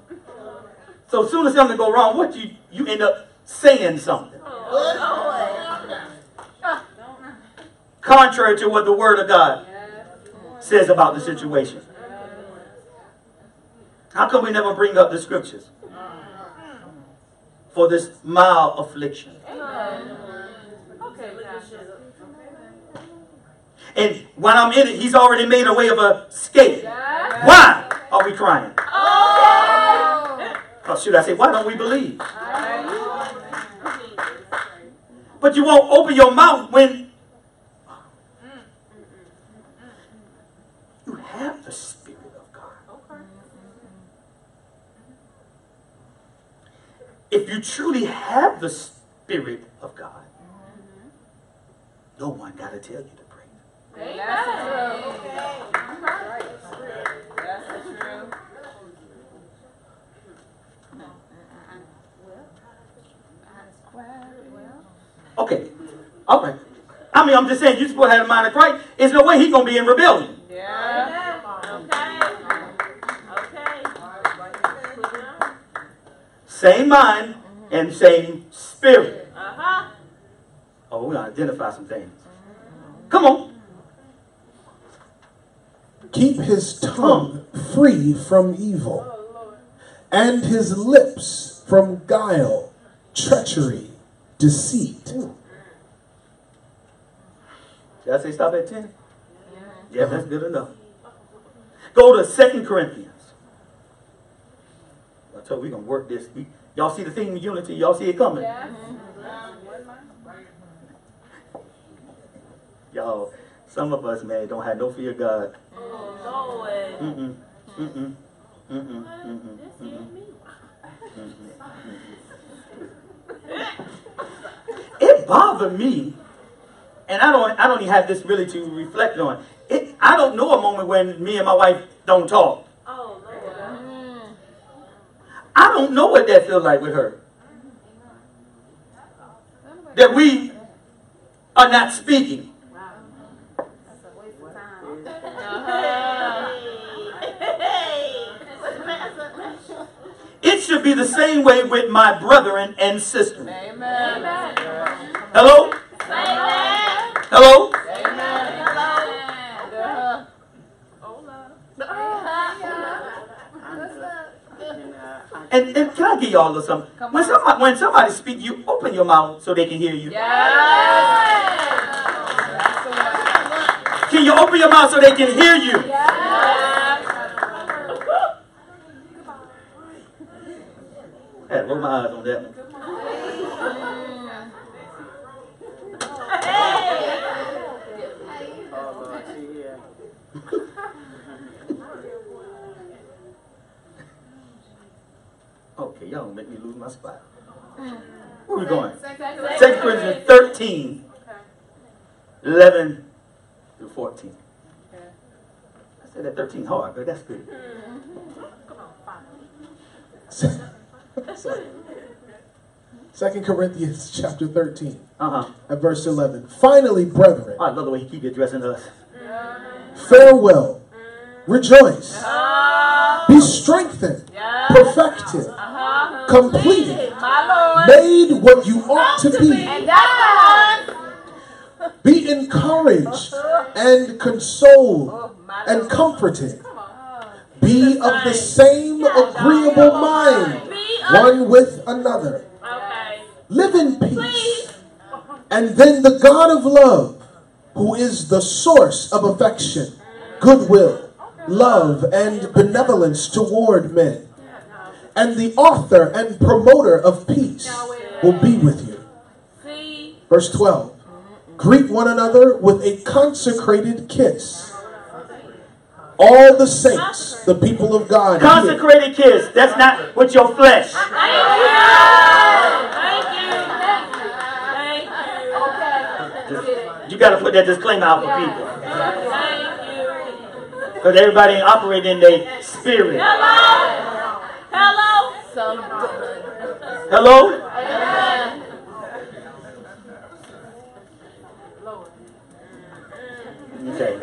So as soon as something go wrong, what you you end up saying something contrary to what the Word of God says about the situation. How come we never bring up the scriptures for this mild affliction? And when I'm in it, He's already made a way of escape. Why are we crying? Oh. oh shoot, I say, why don't we believe? But you won't open your mouth when you have the Spirit of God. If you truly have the Spirit of God, no one got to tell you to pray. Okay. All right. I mean, I'm just saying, you're supposed to have the mind of Christ. There's no way he's going to be in rebellion. Yeah. Okay. Okay. Same mind and same spirit. Uh-huh. Oh, we're going to identify some things. Come on. Keep his tongue free from evil, and his lips from guile, treachery, deceit. Did I say stop at 10? Yeah, that's good enough. Go to Second Corinthians. I told you we're going to work this. We, y'all see the theme of unity. Y'all see it coming. Y'all, some of us, man, don't have no fear of God. Mm-mm. Mm-mm. Mm-mm. Mm-mm. Mm-mm. It bothered me, and I don't, I don't even have this really to reflect on. It, I don't know a moment when me and my wife don't talk. I don't know what that feels like with her. That we are not speaking. Should be the same way with my brethren and sisters. Hello? Hello? And, and can I give y'all a little something? When somebody, when somebody speak, you open your mouth so they can hear you. Can you open your mouth so they can hear you? I had to roll my eyes on that one. Okay, y'all gonna make me lose my spot. Where we going? Second Corinthians 13, 11 through 14. I said that 13 hard, but that's good. Second Corinthians chapter 13 Uh-huh. at verse 11. Finally, brethren, I love the way he keep addressing us. farewell, rejoice, be strengthened, perfected, completed, made what you ought to be, be encouraged and consoled and comforted. Be of the same agreeable mind Be of- one with another. Okay. Live in peace. Please. And then the God of love, who is the source of affection, goodwill, love, and benevolence toward men, and the author and promoter of peace, will be with you. Verse 12 Greet one another with a consecrated kiss. All the saints, the people of God, here, Consecrated kiss. That's not with your flesh. Thank you. Thank you. Thank you. You got to put that disclaimer out for people. Thank you. Because everybody ain't operating in their spirit. Hello. Hello. Hello? Okay.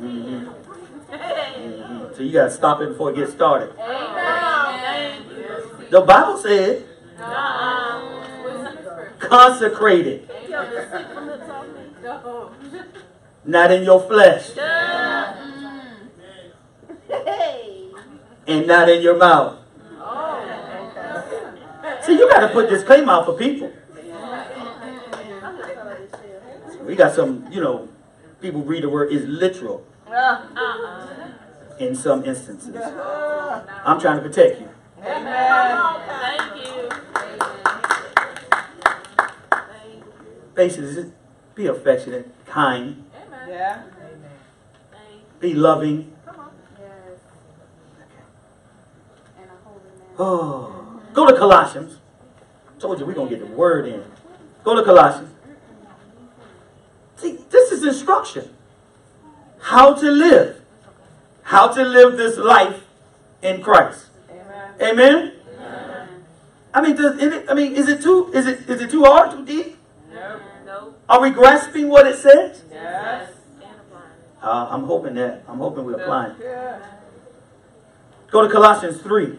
Mhm. Mhm. So you got to stop it before it gets started. You. The Bible said consecrated, not in your flesh and not in your mouth. See, you got to put disclaimer out for people. We got some, you know, people read the word is literal Uh-uh. in some instances. I'm trying to protect you. Amen. Thank you. Faces, be affectionate, kind, Amen. Yeah. be loving. Oh, go to Colossians. Told you we're gonna get the word in. Go to Colossians. See, this is instruction. How to live. How to live this life in Christ. Amen. I mean, does it, I mean, is it too is it is it too hard, too deep? No. Are we grasping what it says? Yes. Uh, I'm hoping that. I'm hoping we're applying. Go to Colossians 3.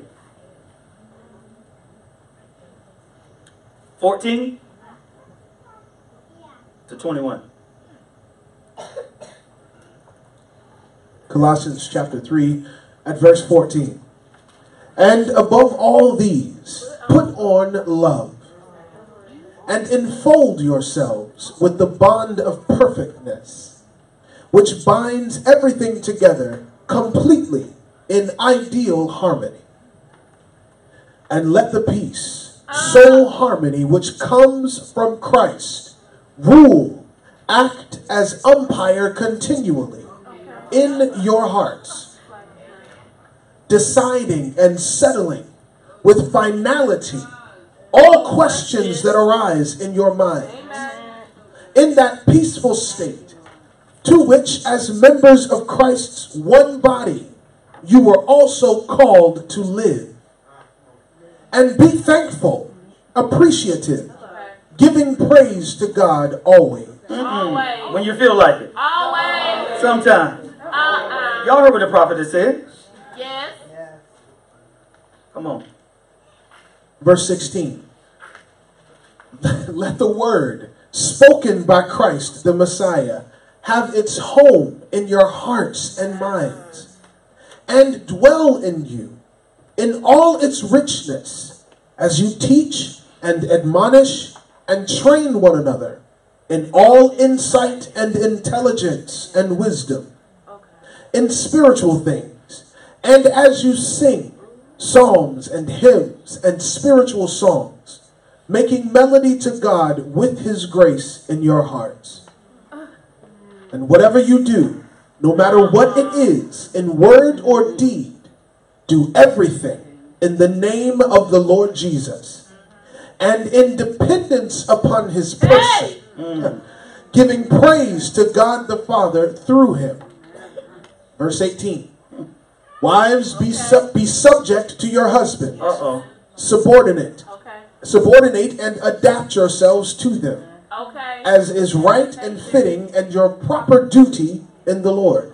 14 to 21. Colossians chapter 3 at verse 14. And above all these, put on love, and enfold yourselves with the bond of perfectness, which binds everything together completely in ideal harmony. And let the peace, soul harmony which comes from Christ, rule, act as umpire continually in your hearts, deciding and settling with finality all questions that arise in your minds. In that peaceful state, to which, as members of Christ's one body, you were also called to live. And be thankful, appreciative, giving praise to God always. Always. When you feel like it. Always. Sometimes. Uh-uh. Y'all heard what the prophet has said. Yes. Come on. Verse 16. Let the word spoken by Christ the Messiah have its home in your hearts and minds and dwell in you in all its richness as you teach and admonish and train one another in all insight and intelligence and wisdom in spiritual things, and as you sing psalms and hymns and spiritual songs, making melody to God with His grace in your hearts. Ah. And whatever you do, no matter what it is, in word or deed, do everything in the name of the Lord Jesus and in dependence upon His person, giving praise to God the Father through Him. Verse 18. Wives, be, sub- be subject to your husbands, subordinate, Okay. subordinate and adapt yourselves to them, Okay. as is right and fitting and your proper duty in the Lord.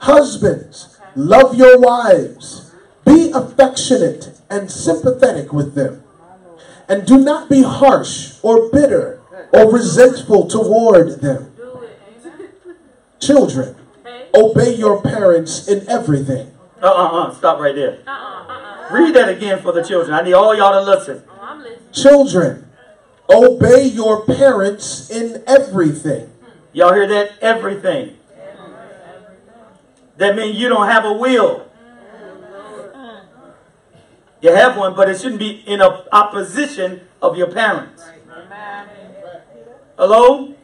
Husbands, love your wives, be affectionate and sympathetic with them, and do not be harsh or bitter or resentful toward them. Children, obey your parents in everything. Uh uh uh. Stop right there. Read that again for the children. I need all y'all to listen. Oh, I'm listening. Children, obey your parents in everything. Y'all hear that? Everything. That means you don't have a will. You have one, but it shouldn't be in opposition of your parents. Hello?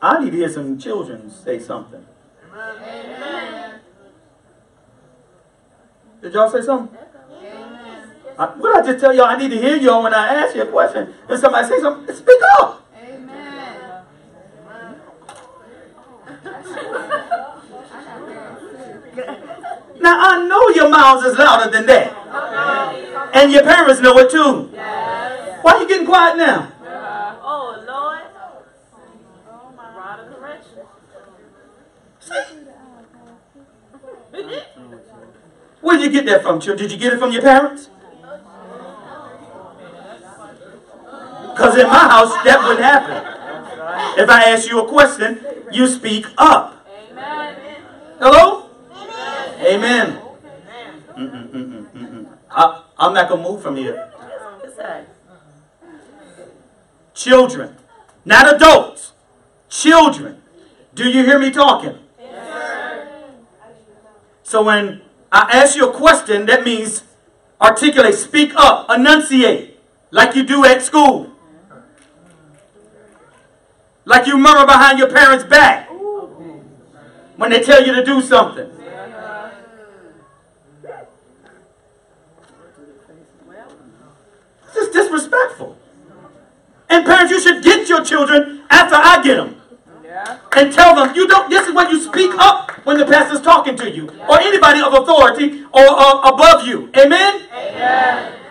I need to hear some children say something. Did y'all say something? I, what I just tell y'all? I need to hear y'all when I ask you a question. If somebody say something, speak up. Now I know your mouths is louder than that. And your parents know it too. Why are you getting quiet now? Oh, Lord. Rod of correction. Where did you get that from, children? Did you get it from your parents? Because in my house, that wouldn't happen. If I ask you a question, you speak up. Hello? Amen. I, I'm not going to move from here. Children, not adults. Children. Do you hear me talking? So when I ask you a question, that means articulate, speak up, enunciate, like you do at school. Like you murmur behind your parents' back when they tell you to do something. This is disrespectful. And parents, you should get your children after I get them. And tell them, you don't, this is when you speak up when the pastor's talking to you. Or anybody of authority or uh, above you. Amen? Amen.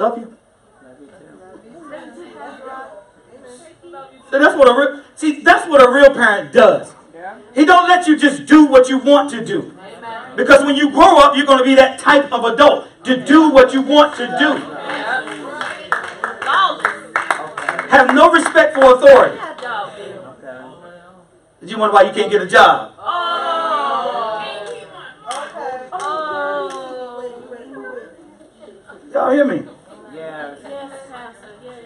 Love you. So that's what a real see. That's what a real parent does. He don't let you just do what you want to do. Because when you grow up, you're going to be that type of adult to do what you want to do. Have no respect for authority. Dog. Did you wonder why you can't get a job? Oh. Oh. Y'all hear me? Yes, Pastor. Yes.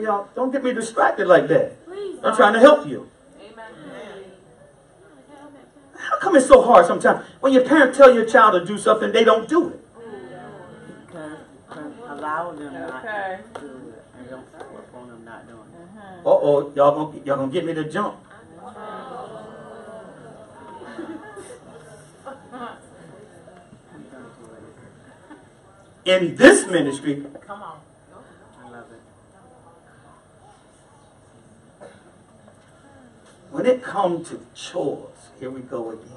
Y'all don't get me distracted like that. Please. I'm trying to help you. Amen. How come it's so hard sometimes? When your parents tell your child to do something, they don't do it. Allow them not to do it and don't force on them not doing it. Uh oh, y'all gonna y'all gonna get me to jump. In this ministry, Come on. I love it. When it comes to chores, here we go again.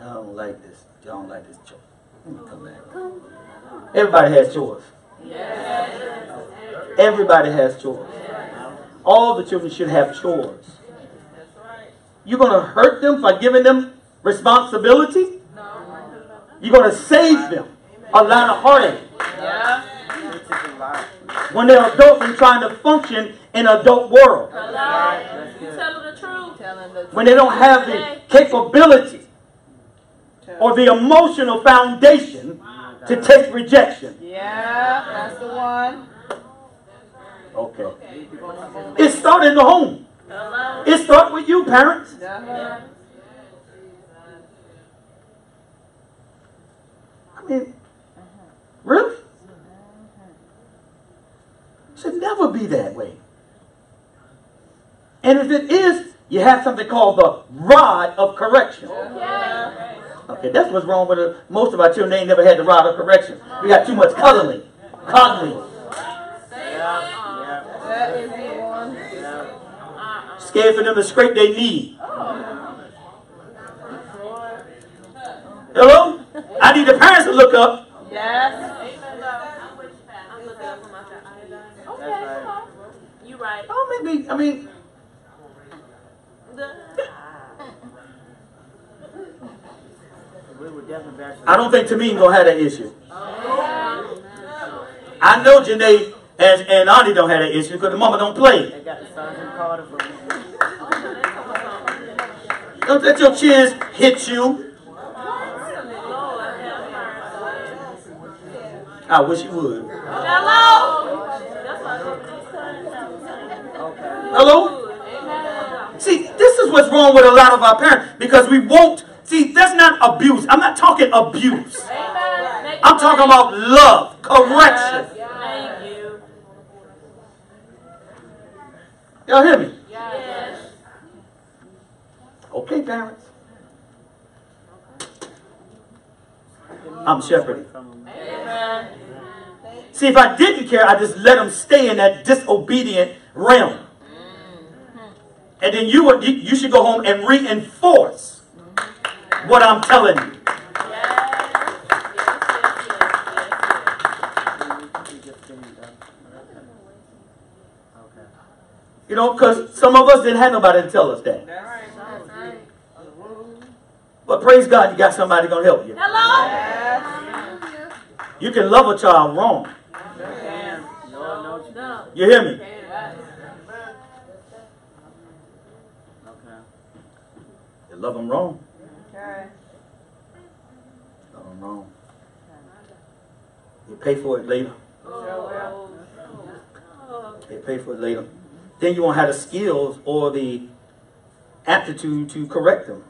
I don't like this. Y'all don't like this chore. Let me come back. Everybody has chores. Everybody has chores. All the children should have chores. You're gonna hurt them by giving them responsibility? You're gonna save them a lot of heartache. This is a lot. when they're adults and trying to function in an adult world. You telling the truth. Telling the When they don't have the capability or the emotional foundation to take rejection. Yeah, that's the one. Okay. It starts in the home. Hello. It starts with you, parents. I mean, really? Should never be that way. And if it is, you have something called the rod of correction. Okay. Okay, that's what's wrong with uh, most of our children. They ain't never had the rod of correction. We got too much cuddling, coddling, That is the one. scared for them to scrape their knee. Hello? I need the parents to look up Yes. I'm looking up for my iodine. Okay, right. come on. You right. Oh, maybe. I mean, We were definitely better. I don't think Tameen gonna have that issue. I know Janae and, and Auntie don't have that issue because the mama don't play. They got the Sergeant Carter for me. Don't let your chins hit you. I wish you would. Hello. Hello? See, this is what's wrong with a lot of our parents because we won't. See, that's not abuse. I'm not talking abuse. Amen. I'm talking about love, correction. Thank you. Y'all hear me? Yes. Okay, parents. I'm shepherding. Amen. See, if I didn't care, I just let them stay in that disobedient realm. And then you would you, should go home and reinforce what I'm telling you. You know, because some of us didn't have nobody to tell us that. But praise God, you got somebody gonna help you. Hello. You can love a child wrong. You hear me? Okay. You love them wrong. Love them wrong. You pay for it later. You pay for it later. Then you won't have the skills or the aptitude to correct them.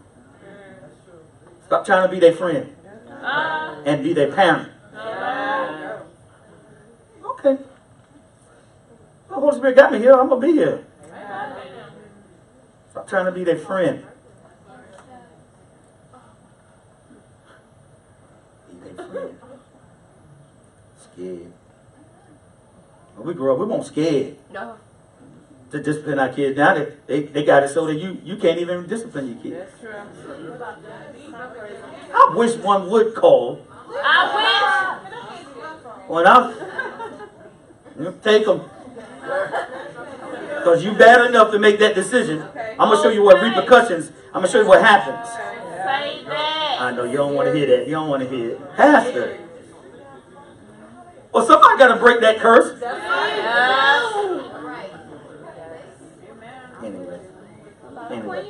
Stop trying to be their friend Uh, and be their parent. Okay. The Holy Spirit got me here. I'm gonna be here. Stop trying to be their friend. Be their friend. Scared. When we grow up, we won't scared no. to discipline our kids. Now they, they, they got it so that you, you can't even discipline your kids. That's true. I wish one would call I wish. when I you take them. Because you bad enough to make that decision. I'm going to show you what repercussions, I'm going to show you what happens. Say that. I know you don't want to hear that. You don't want to hear it. Pastor. Well, somebody got to break that curse. Yes. Anyway. Anyway.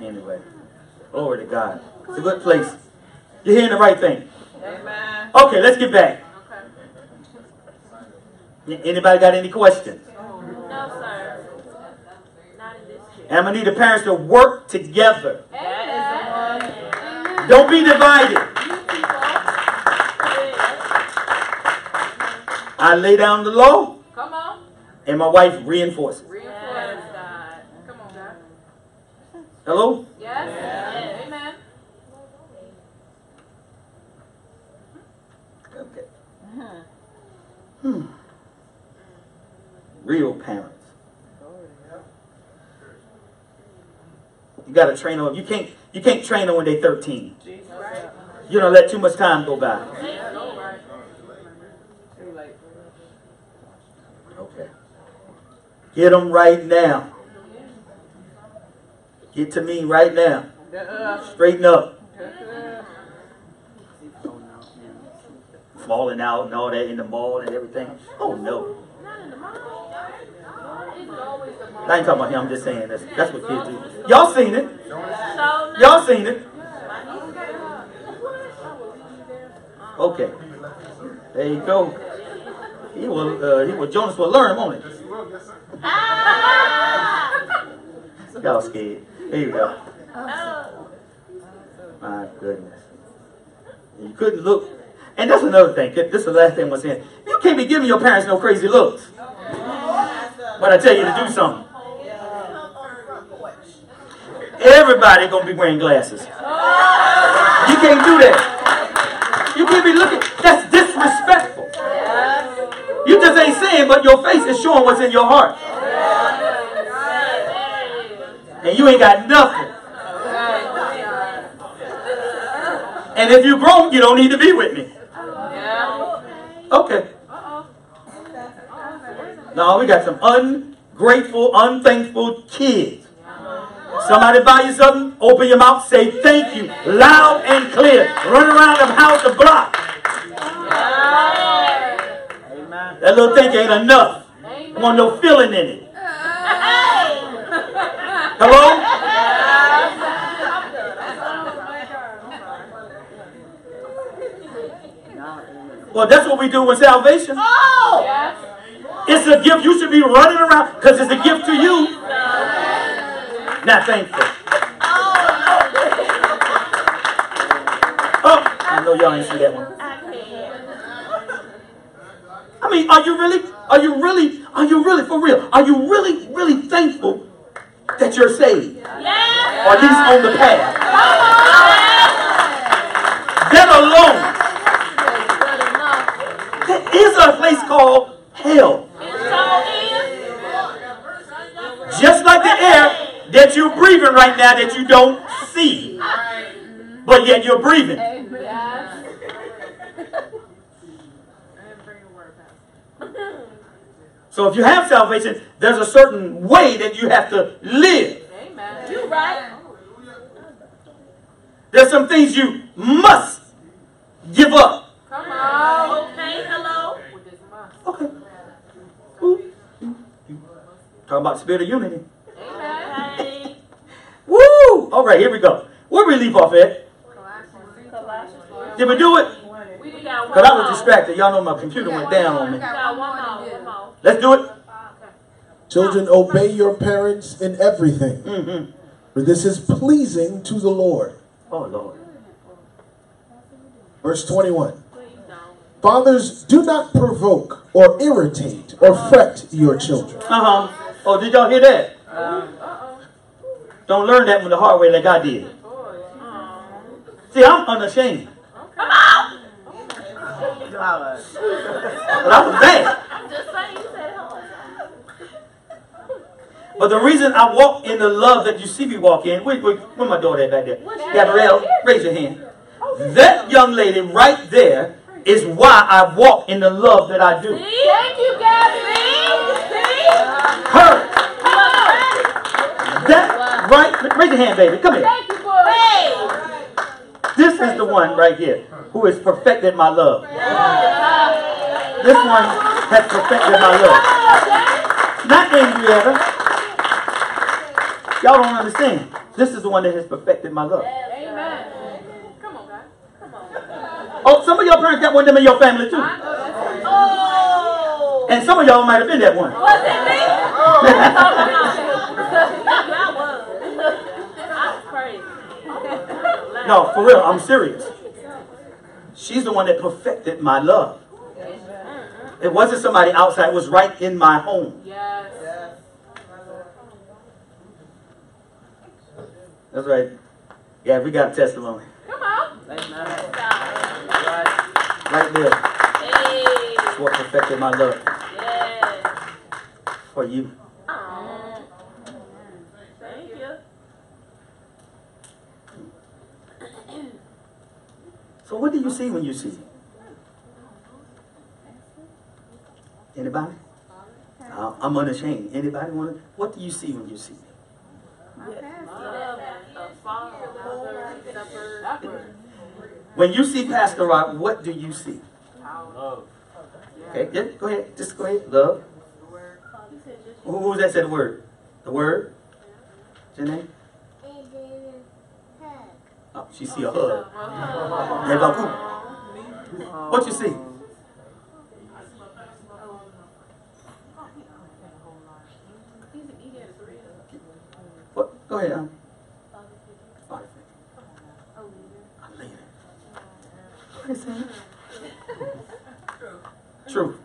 Anyway. Glory to God. It's a good place. You're hearing the right thing. Amen. Okay, let's get back. Anybody got any questions? No, sir. Not in this. And I'm going to need the parents to work together. Don't be divided. I lay down the law, Come on. and my wife reinforces. Yes, God. Come on, God. Hello? Yes. yes. Amen. Okay. Hmm. Real parents. You gotta train them. You can't. You can't train them when they're 13. You don't let too much time go by. Okay. Get them right now. Get to me right now. Straighten up. Falling out and all that in the mall and everything. Oh no. I ain't talking about him. I'm just saying that's that's what kids do. Y'all seen it. Y'all seen it. Okay. There you go. He will. Uh, he will. Jonas will learn, won't he? Y'all scared. There you go. Oh. My goodness. You couldn't look. And that's another thing. This is the last thing I was saying. You can't be giving your parents no crazy looks. But I tell you to do something. Everybody gonna be wearing glasses. You can't do that. You can't be looking. That's disrespectful. Just ain't saying, but your face is showing what's in your heart. And you ain't got nothing. And if you're grown, you don't need to be with me. Okay. No, we got some ungrateful, unthankful kids. Somebody buy you something, open your mouth, say thank you, loud and clear. Run around the house the block. That little thing ain't enough. Want no feeling in it. Hello? Well, that's what we do with salvation. Oh! It's a gift. You should be running around because it's a gift to you. Not thankful. Oh, oh, I know y'all ain't see that one. I mean, are you really, are you really, are you really, for real, are you really, really thankful that you're saved? Or at least on the path? That alone. There is a place called hell. Just like the air that you're breathing right now that you don't see. But yet you're breathing. So if you have salvation, there's a certain way that you have to live. Amen. You right. There's some things you must give up. Come on. Okay, hello. Okay. Ooh. Talking about spirit of unity. Amen. Woo! All right, here we go. Where we leave off at? Did we do it? We got Because I was distracted. Y'all know my computer went down on me. got one more. One more. Let's do it. Children, obey your parents in everything, Mm-hmm. for this is pleasing to the Lord. Oh, Lord. Verse 21. Please don't. Fathers, do not provoke or irritate or fret your children. Uh huh. Oh, did y'all hear that? Don't learn that one the hard way like I did. See, I'm unashamed. God. But I was bad. I'm just saying you said hello. But the reason I walk in the love that you see me walk in, wait, wait, where my daughter at back there? Gabrielle, raise your hand. Oh, that young lady right there is why I walk in the love that I do. Thank you, Gabby. See? Her. That right, raise your hand, baby. Come here. Thank you, boy. Hey. This is the one right here who has perfected my love. This one has perfected my love. Not Andrietta. Y'all don't understand. This is the one that has perfected my love. Amen. Come on, guys. Come on. Oh, some of your parents got one of them in your family too. Oh. And some of y'all might have been that one. Was it me? Oh, I was. I was crazy. No, for real, I'm serious. She's the one that perfected my love. It wasn't somebody outside, it was right in my home. Yes. That's right. Yeah, we got a testimony. Come on. Amen. Stop. Right there. Hey. That's what perfected my love Yes. for you. Aw. Thank you. So what do you see when you see? Anybody? Uh, I'm unashamed. Anybody want to? What do you see when you see? Shepherd. When you see Pastor Rod, what do you see? Love. Okay, yeah, go ahead. Just go ahead. Love. Who, who was that said the word? The word? Janae? Oh, she see a hug. Hey, Baku. What you see? What? Go ahead. Father. A leader. What is that? True.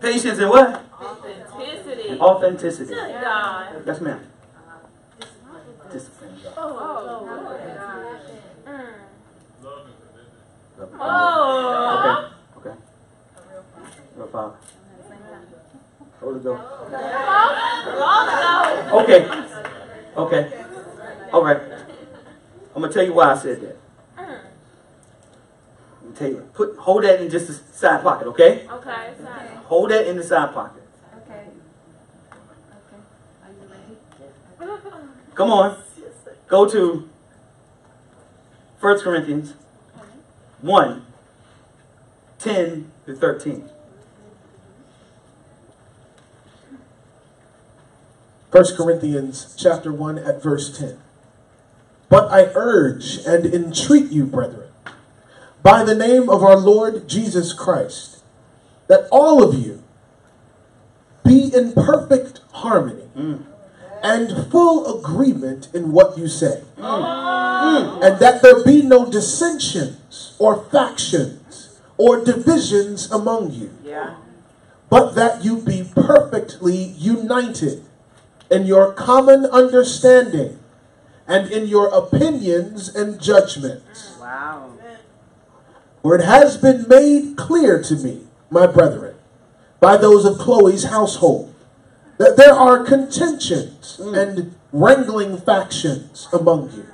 Patience and what? Authenticity. And authenticity. Yes, ma'am. Discipline. Oh, Lord God. Mm. Love. Oh. Okay. Okay. Your father. Holy Ghost. Okay. Okay. All right. I'm gonna tell you why I said that. Take it. Put hold that in just the side pocket, okay? Okay, sorry. Hold that in the side pocket. Okay. Okay. Are you ready? Come on. Go to 1 Corinthians 1 10 to 13. 1 Corinthians chapter 1 at verse 10. But I urge and entreat you, brethren, by the name of our Lord Jesus Christ, that all of you be in perfect harmony mm. And full agreement in what you say, mm. and that there be no dissensions or factions or divisions among you Yeah. but that you be perfectly united in your common understanding and in your opinions and judgments. Wow. For it has been made clear to me, my brethren, by those of Chloe's household, that there are contentions mm. and wrangling factions among you.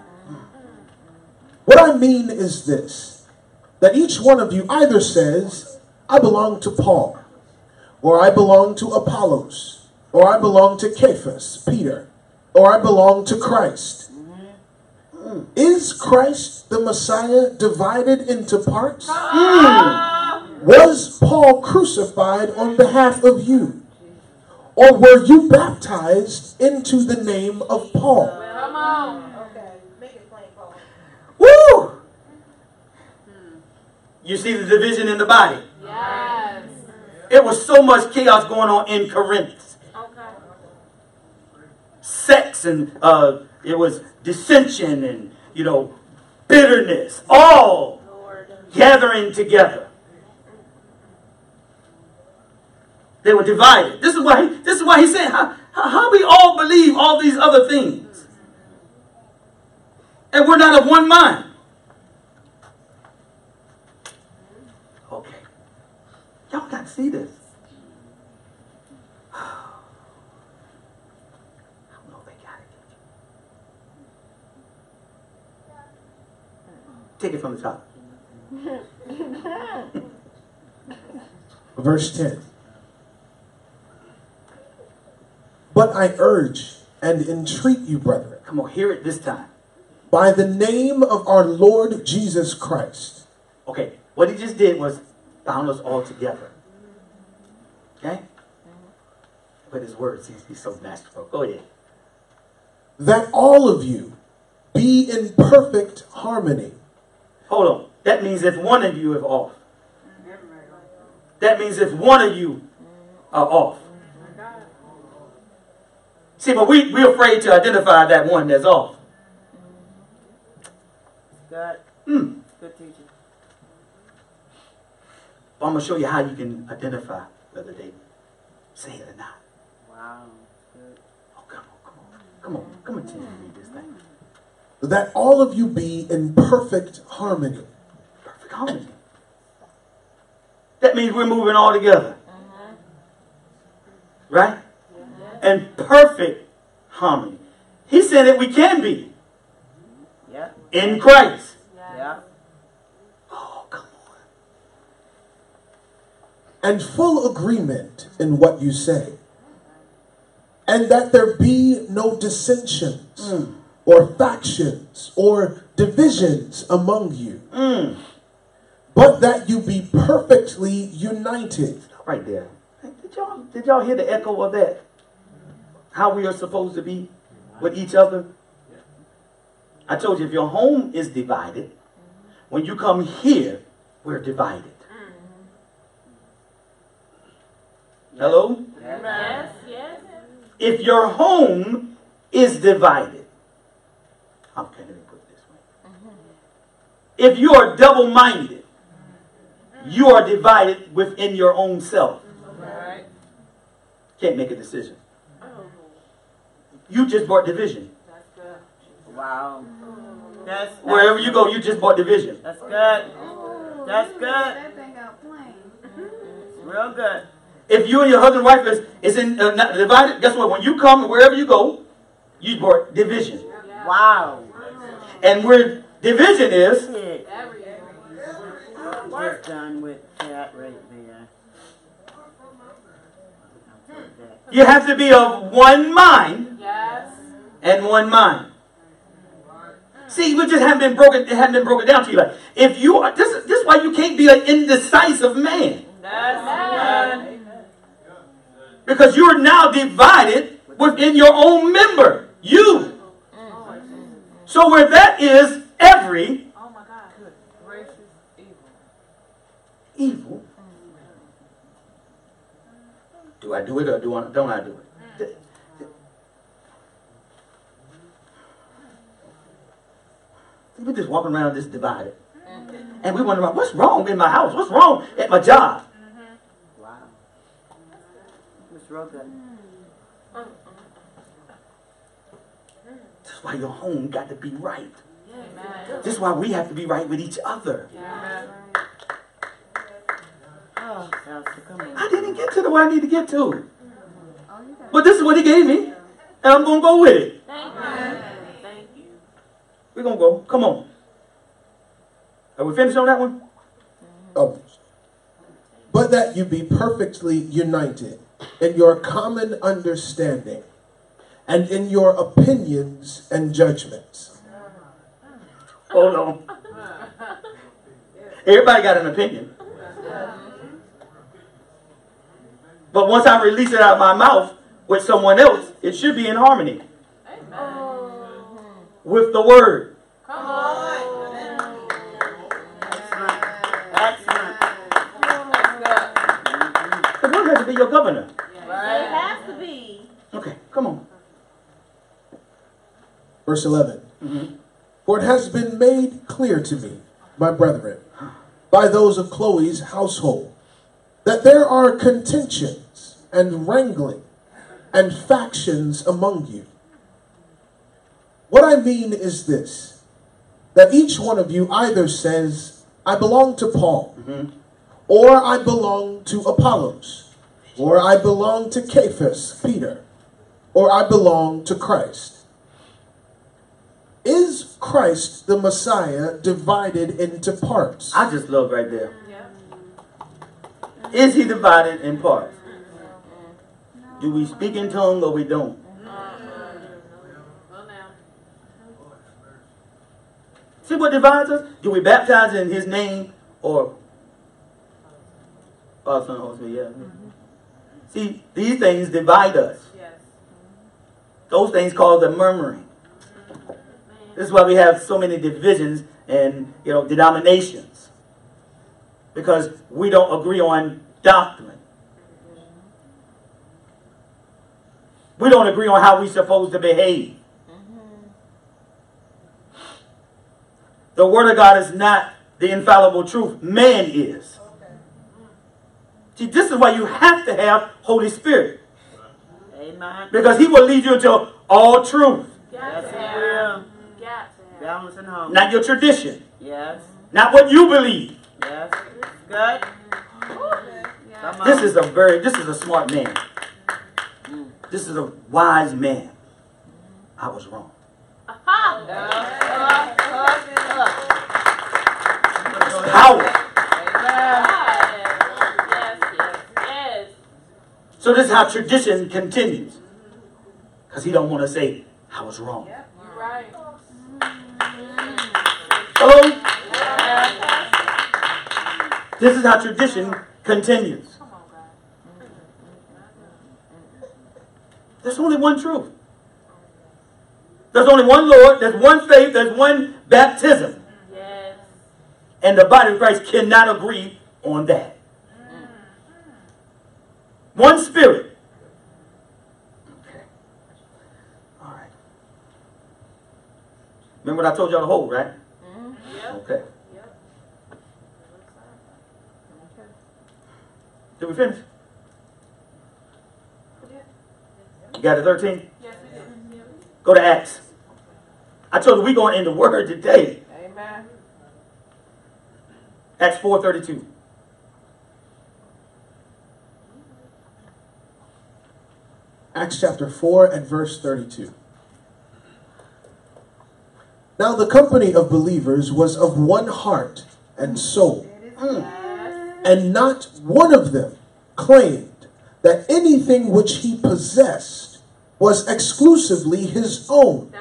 What I mean is this that each one of you either says, I belong to Paul, or I belong to Apollos, or I belong to Cephas, Peter, or I belong to Christ. Mm. Is Christ the Messiah divided into parts? Mm. Was Paul crucified on behalf of you? Or were you baptized into the name of Paul? Come on. Okay. Make it plain, Paul. Woo! You see the division in the body. Yes. It was so much chaos going on in Corinth. Okay. Sex and uh, it was dissension and you know bitterness, all Lord. gathering together. They were divided. This is why. He, this is why he's saying how, how, how we all believe all these other things, and we're not of one mind. Okay, y'all got to see this. I don't know they got it. Take it from the top. Verse 10. But I urge and entreat you, brethren, Come on, hear it this time. by the name of our Lord Jesus Christ, Okay, what he just did was bound us all together. Okay? But his words, he's, he's so masterful. Go ahead. that all of you be in perfect harmony. Hold on. That means if one of you is off. That means if one of you are off. See, but we, we're afraid to identify that one that's off. Good. Hmm. Good teaching. I'm going to show you how you can identify whether they say it or not. Wow. Good. Oh, come on, come on. Come on. Come on, continue to read this thing. That all of you be in perfect harmony. Perfect harmony. That means we're moving all together. Right? And perfect harmony. He said that we can be Yeah. in Christ. Yeah. Oh, come on. and full agreement in what you say, and that there be no dissensions or factions or divisions among you, Mm. but that you be perfectly united. Right there. Did y'all, did y'all hear the echo of that? How we are supposed to be with each other? I told you, if your home is divided, when you come here, we're divided. Hello? Yes, yes. If your home is divided, how can I put it this way? If you are double minded, you are divided within your own self. Can't make a decision. You just brought division. that's good. Wow. That's Wherever you go, you just brought division. That's good. That's good. That thing out plain. Real good. If you and your husband and wife is, is in, uh, not divided, guess what? When you come, wherever you go, you brought division. Wow. And where division is, Shit. Every, We're done with that right there. I'll take that. You have to be of one mind And one mind. See, we just haven't been broken. It hasn't been broken down to you. Like, if you are, this is this is why you can't be an indecisive man Yes. because you are now divided within your own member. You. So where that is every Oh my God. Gracious evil. evil. Do I do it or do I, don't I do it? We're just walking around just divided. And we wonder, what's wrong in my house? What's wrong at my job? Wow. It's real good. That's why your home got to be right. Amen. This is why we have to be right with each other. Amen. Oh, Pastor, come on. I didn't get to the where I need to get to. But this is what he gave me. And I'm going to go with it. Thank you. Thank you. We're going to go. Come on. Are we finished on that one? Almost. But that you be perfectly united in your common understanding and in your opinions and judgments. Hold on. Everybody got an opinion. But once I release it out of my mouth with someone else, it should be in harmony with the word. Come on. Excellent. Excellent. The word has to be your governor. It has to be. Okay, come on. Verse 11. Mm-hmm. For it has been made clear to me, my brethren, by those of Chloe's household, that there are contentions and wrangling and factions among you. What I mean is this that each one of you either says, I belong to Paul, mm-hmm. or I belong to Apollos, or I belong to Cephas, Peter, or I belong to Christ. Is Christ the Messiah divided into parts? I just love right there. Is he divided in parts? Do we speak in tongue or we don't? Well now. See what divides us? Do we baptize in his name or Father, Son, Holy Spirit? Yeah. Mm-hmm. See, these things divide us. Yes. Mm-hmm. Those things cause the murmuring. Mm-hmm. This is why we have so many divisions and you know denominations. Because we don't agree on doctrine. We don't agree on how we're supposed to behave. The Word of God is not the infallible truth. Man is. See, this is why you have to have Holy Spirit. Amen. Because He will lead you into all truth. Got Yes, to he will. Got. Balance and home. Not your tradition. Yes. Not what you believe. Yes. Good. Come on. This is a very, this is a smart man. Mm. This is a wise man. I was wrong. Power. So this is how tradition continues. Because he don't want to say, I was wrong. Right. Hello? This is how tradition continues. Come on, God. There's only one truth. There's only one Lord, there's one faith, there's one baptism. Yes. And the body of Christ cannot agree on that. Mm-hmm. One spirit. Okay. All right. Remember what I told y'all to hold, right? Mm-hmm. Yep. Okay. Yep. Did we finish? You got it 13? Yes, we did. Go to Acts. I told you we're going in the word today. Amen. Acts 4.32. Acts chapter 4 and verse 32. Now the company of believers was of one heart and soul. And not one of them claimed that anything which he possessed was exclusively his own.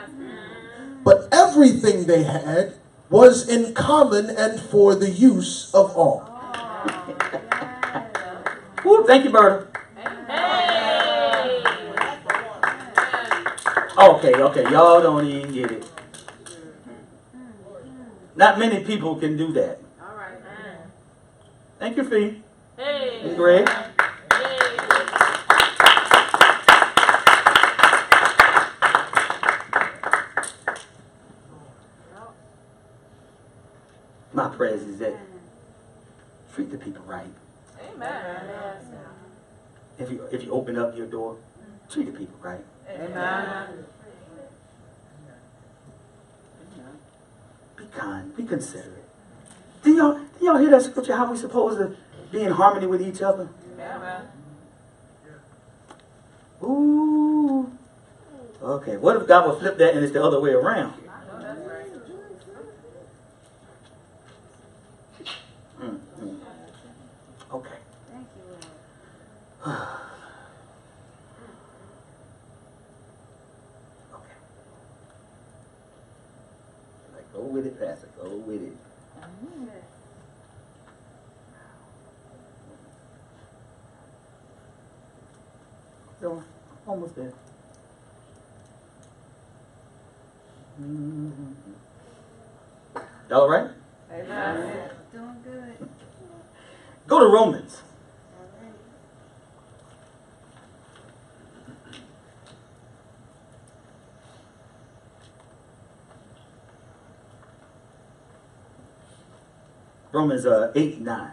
But everything they had was in common and for the use of all. Woo, thank you, Berta. Hey. Okay, okay, y'all don't even get it. Not many people can do that. All right. Thank you, Fee. Hey. And Greg. My prayers is that treat the people right. Amen. If you if you open up your door, treat the people right. Amen. Be kind. Be considerate. Do y'all do y'all hear that scripture? How we supposed to be in harmony with each other? Amen. Ooh. Okay. What if God would flip that and it's the other way around? Mm, mm. Okay. Okay. Like, go with it, Pastor. Go with it. So, almost there. Y'all all right? Amen. Doing good. Go to Romans. Romans uh, 8 9.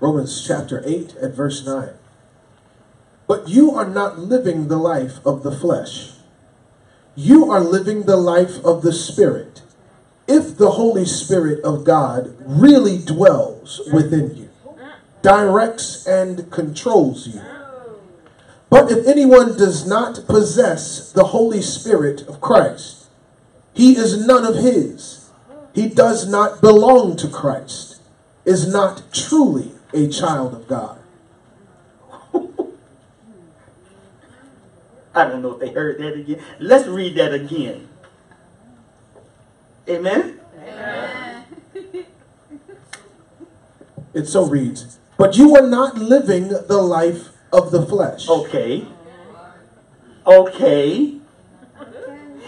Romans chapter 8 and verse 9. But you are not living the life of the flesh. You are living the life of the Spirit. If the Holy Spirit of God really dwells within you, directs and controls you. But if anyone does not possess the Holy Spirit of Christ, he is none of his. He does not belong to Christ, is not truly a child of God. I don't know if they heard that again. Let's read that again. Amen? It so reads, But you are not living the life of the flesh. Okay. Okay.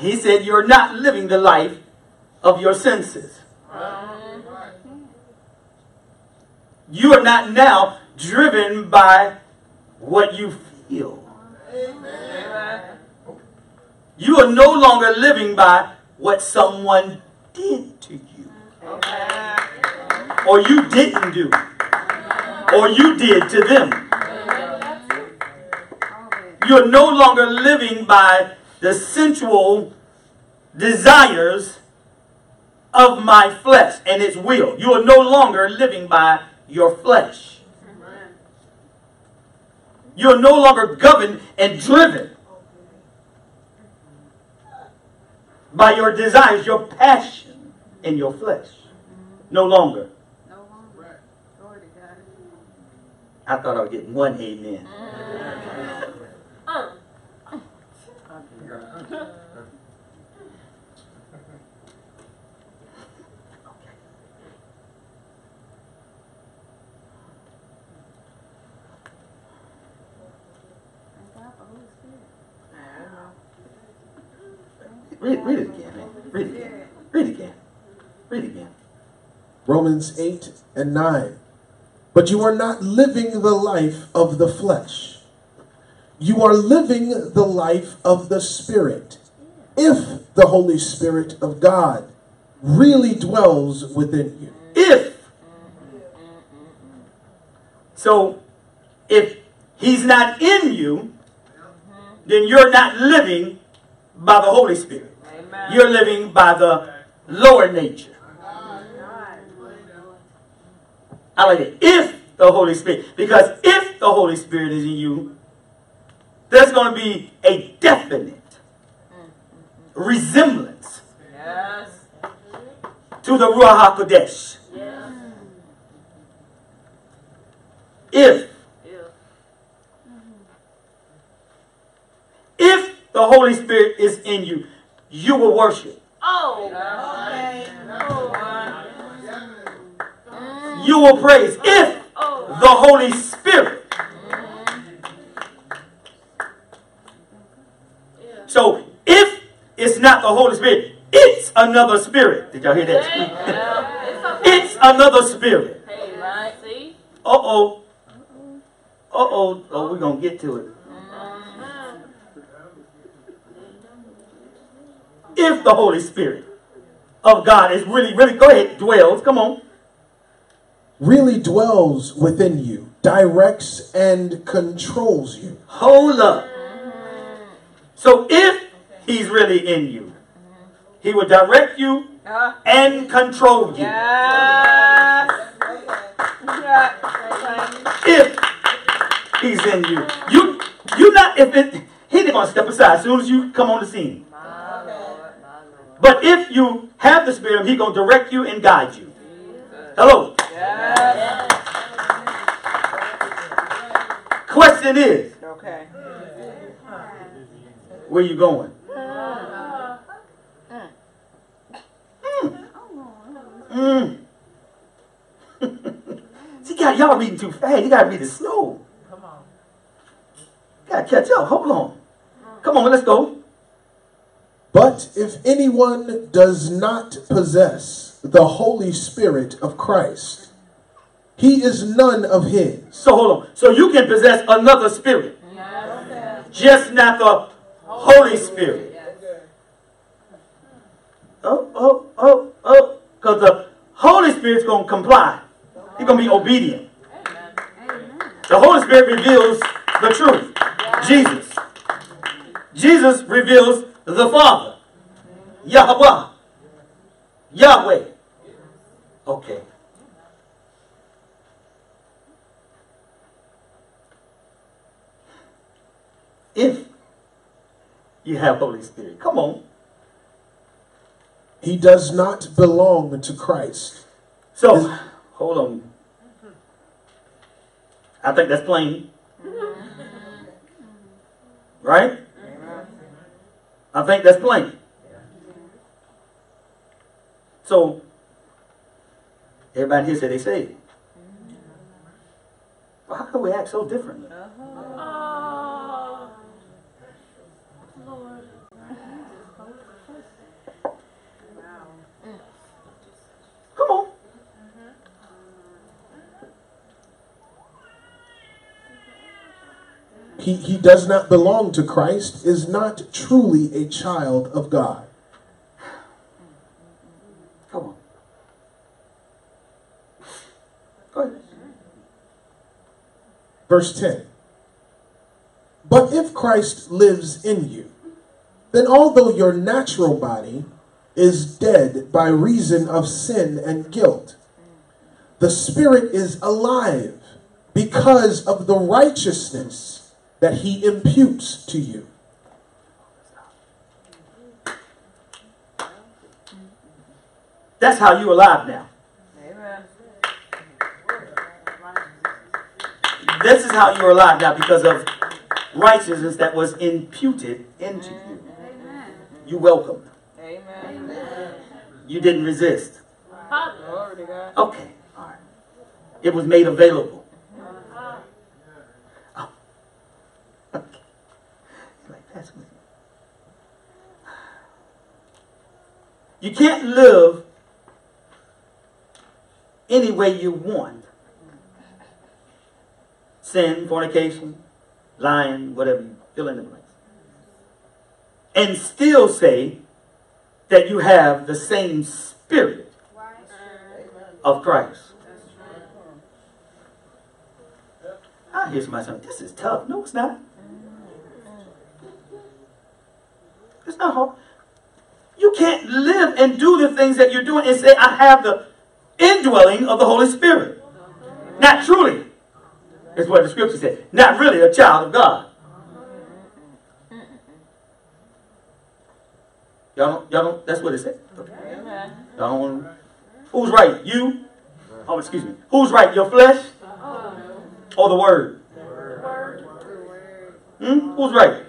He said you're not living the life of your senses. You are not now driven by what you feel. You are no longer living by what someone did to you. Or you didn't do. Or you did to them. You're no longer living by the sensual desires of my flesh and its will. You are no longer living by your flesh. You're no longer governed and driven by your desires, your passion, and your flesh. No longer. No longer. Glory to God. I thought I was getting one amen. Mm. Uh. Thank God for Holy Spirit. Read, read it again, man. Read it again. Read it again. Read it again. Romans 8 and 9. But you are not living the life of the flesh. You are living the life of the Spirit. If the Holy Spirit of God really dwells within you. If. So, if he's not in you, then you're not living by the Holy Spirit. Amen. You're living by the lower nature. I like it. If the Holy Spirit, because if the Holy Spirit is in you, there's going to be a definite mm-hmm. resemblance Yes. to the Ruach HaKodesh. Yes. If, Ew. if the Holy Spirit is in you, you will worship. Oh. Okay. You will praise. If Oh. the Holy Spirit. So if it's not the Holy Spirit, it's another spirit. Did y'all hear that? Yeah. It's another spirit. Hey, right? See? Uh oh. Uh oh. Oh, we're gonna get to it. If the Holy Spirit of God is really, really, go ahead, dwells. Come on. really dwells within you, directs and controls you. Hold up. So if he's really in you, he will direct you and control you. yes. If he's in you, you you not if it he's gonna step aside as soon as you come on the scene. But if you have the spirit, he gonna direct you and guide you. Hello. Yes. Question is, Okay. Where you going? Mm. See, God, y'all reading too fast. You gotta read it slow. Come on. Gotta catch up. Hold on. Come on, let's go. But if anyone does not possess the Holy Spirit of Christ, he is none of his. So hold on. So you can possess another spirit, just not the Holy Spirit. Oh, oh, oh, oh. Because the Holy Spirit's going to comply. He's going to be obedient. The Holy Spirit reveals the truth. Jesus. Jesus reveals the Father. Yahweh. Yahweh. Okay. If you have Holy Spirit. Come on. He does not belong to Christ. So, hold on. I think that's plain. Right? I think that's plain. So, everybody here said they saved. Well, how can we act so differently? Oh. Lord. Come on. He, he does not belong to Christ, is not truly a child of God. Come on. Go ahead. Verse 10 But if Christ lives in you, then although your natural body is dead by reason of sin and guilt, the spirit is alive because of the righteousness that he imputes to you. That's how you're alive now. Amen. This is how you're alive now because of righteousness that was imputed into you. You welcomed. Amen. You didn't resist. Glory to God. Okay. All right. It was made available. Oh. Okay. Like that's what- You can't live any way you want. Sin, fornication, lying, whatever you fill in the blanks. And still say that you have the same spirit of Christ. Ah, I hear somebody saying, this is tough. No, it's not. It's not hard. You can't live and do the things that you're doing and say, I have the indwelling of the Holy Spirit. Not truly. Is what the scripture said. Not really a child of God. Y'all don't, y'all don't, that's what it said. Amen. Y'all don't, who's right? You? Oh, excuse me. Who's right? Your flesh or the word? Hmm? Who's right?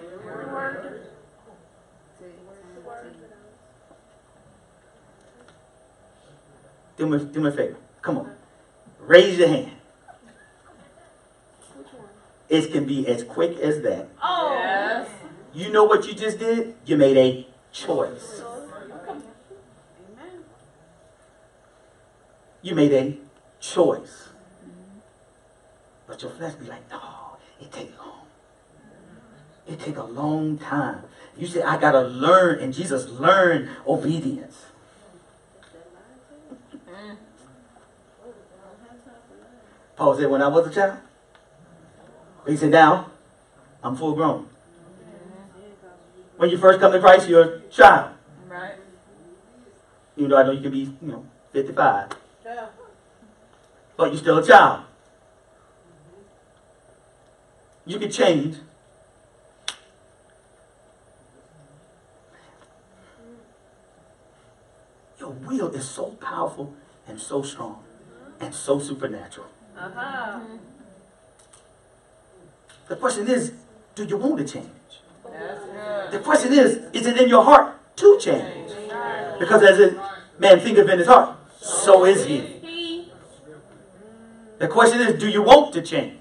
Do me, do me a favor. Come on. Raise your hand. It can be as quick as that. Oh. Yes. You know what you just did? You made a choice. You made a choice. But your flesh be like, no, it take long. It take a long time. You say, I gotta learn, and Jesus learned obedience. Oh, Paul said, when I was a child, he said, now I'm full grown. When you first come to Christ, you're a child. Right. Even though I know you can be, you know, 55. But you're still a child. You can change. Your will is so powerful and so strong and so supernatural. Uh-huh. The question is, do you want to change? The question is, is it in your heart to change? Because as a man thinketh in his heart, so is he. The question is, do you want to change?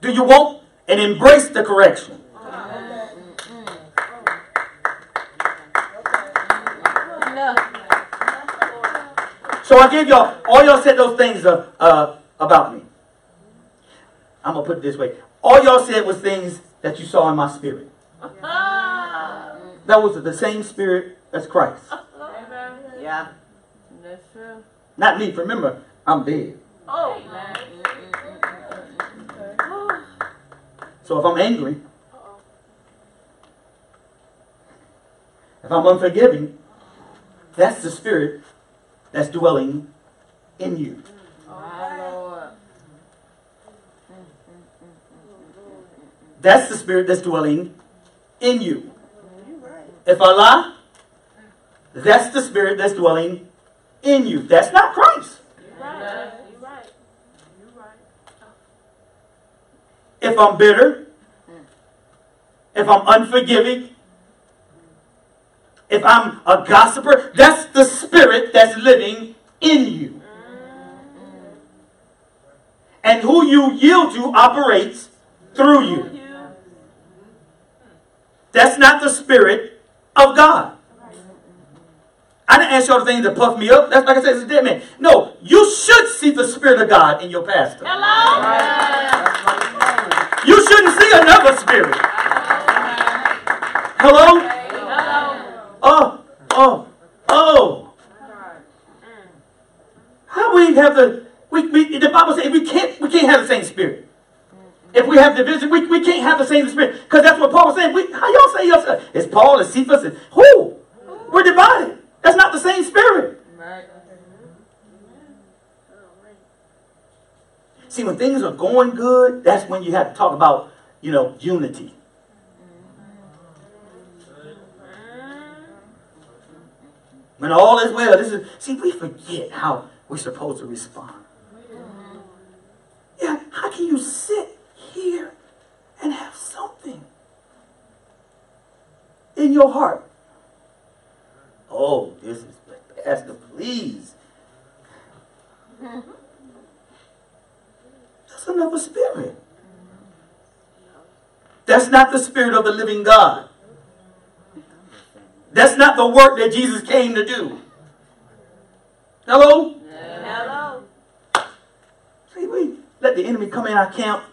Do you want and embrace the correction? So I gave y'all, all y'all said those things uh, uh, about me. I'm going to put it this way. All y'all said was things that you saw in my spirit. That was the same spirit as Christ. Amen. Yeah. That's true. Not me. Remember, I'm dead. Oh. So if I'm angry, if I'm unforgiving, that's the spirit that's dwelling in you. That's the spirit that's dwelling in you. If I lie, that's the spirit that's dwelling in you. That's not Christ. If I'm bitter, if I'm unforgiving, if I'm a gossiper, that's the spirit that's living in you. And who you yield to operates through you. That's not the spirit of God. I didn't ask y'all the things that puff me up. That's like I said, it's a dead man. No, you should see the spirit of God in your pastor. Hello. You shouldn't see another spirit. Hello? Oh, oh, oh. How we have the we, we the Bible says we can't we can't have the same spirit. If we have division, we, we can't have the same spirit. Because that's what Paul was saying. We, how y'all say yourself? It's Paul, it's Cephas, and who? We're divided. That's not the same spirit. Right. See, when things are going good, that's when you have to talk about, you know, unity. When all is well, this is see, we forget how we're supposed to respond. Yeah, how can you sit here and have something in your heart? Oh, this is Pastor, please. That's another spirit. That's not the spirit of the living God. That's not the work that Jesus came to do. Hello? Hello. See, we let the enemy come in our camp.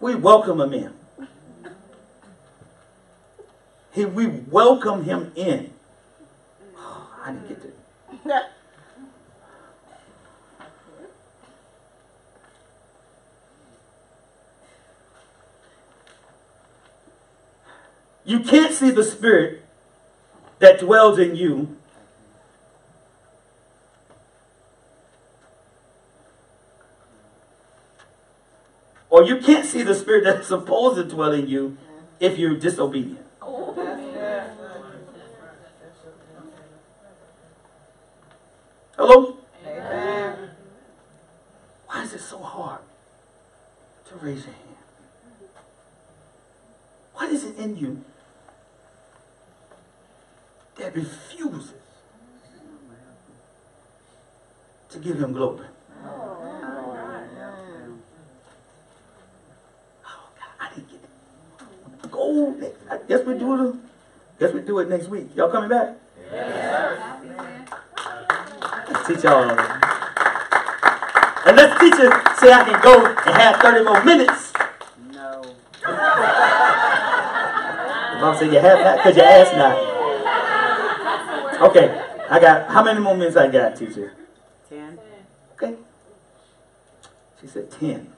We welcome him in. He, we welcome him in. I didn't get to. You can't see the spirit that dwells in you. Or you can't see the spirit that's supposed to dwell in you if you're disobedient. Hello? Amen. Why is it so hard to raise your hand? What is it in you that refuses to give him glory? Oh, God, I didn't get it. Go. next- I guess we do it. Guess we do it next week. Y'all coming back? Let's teach y'all. And let's teach it. Say I can go and have 30 more minutes. No. The mom said you have that because you asked not. Okay, I got how many more minutes I got, teacher? Ten. Okay. She said ten.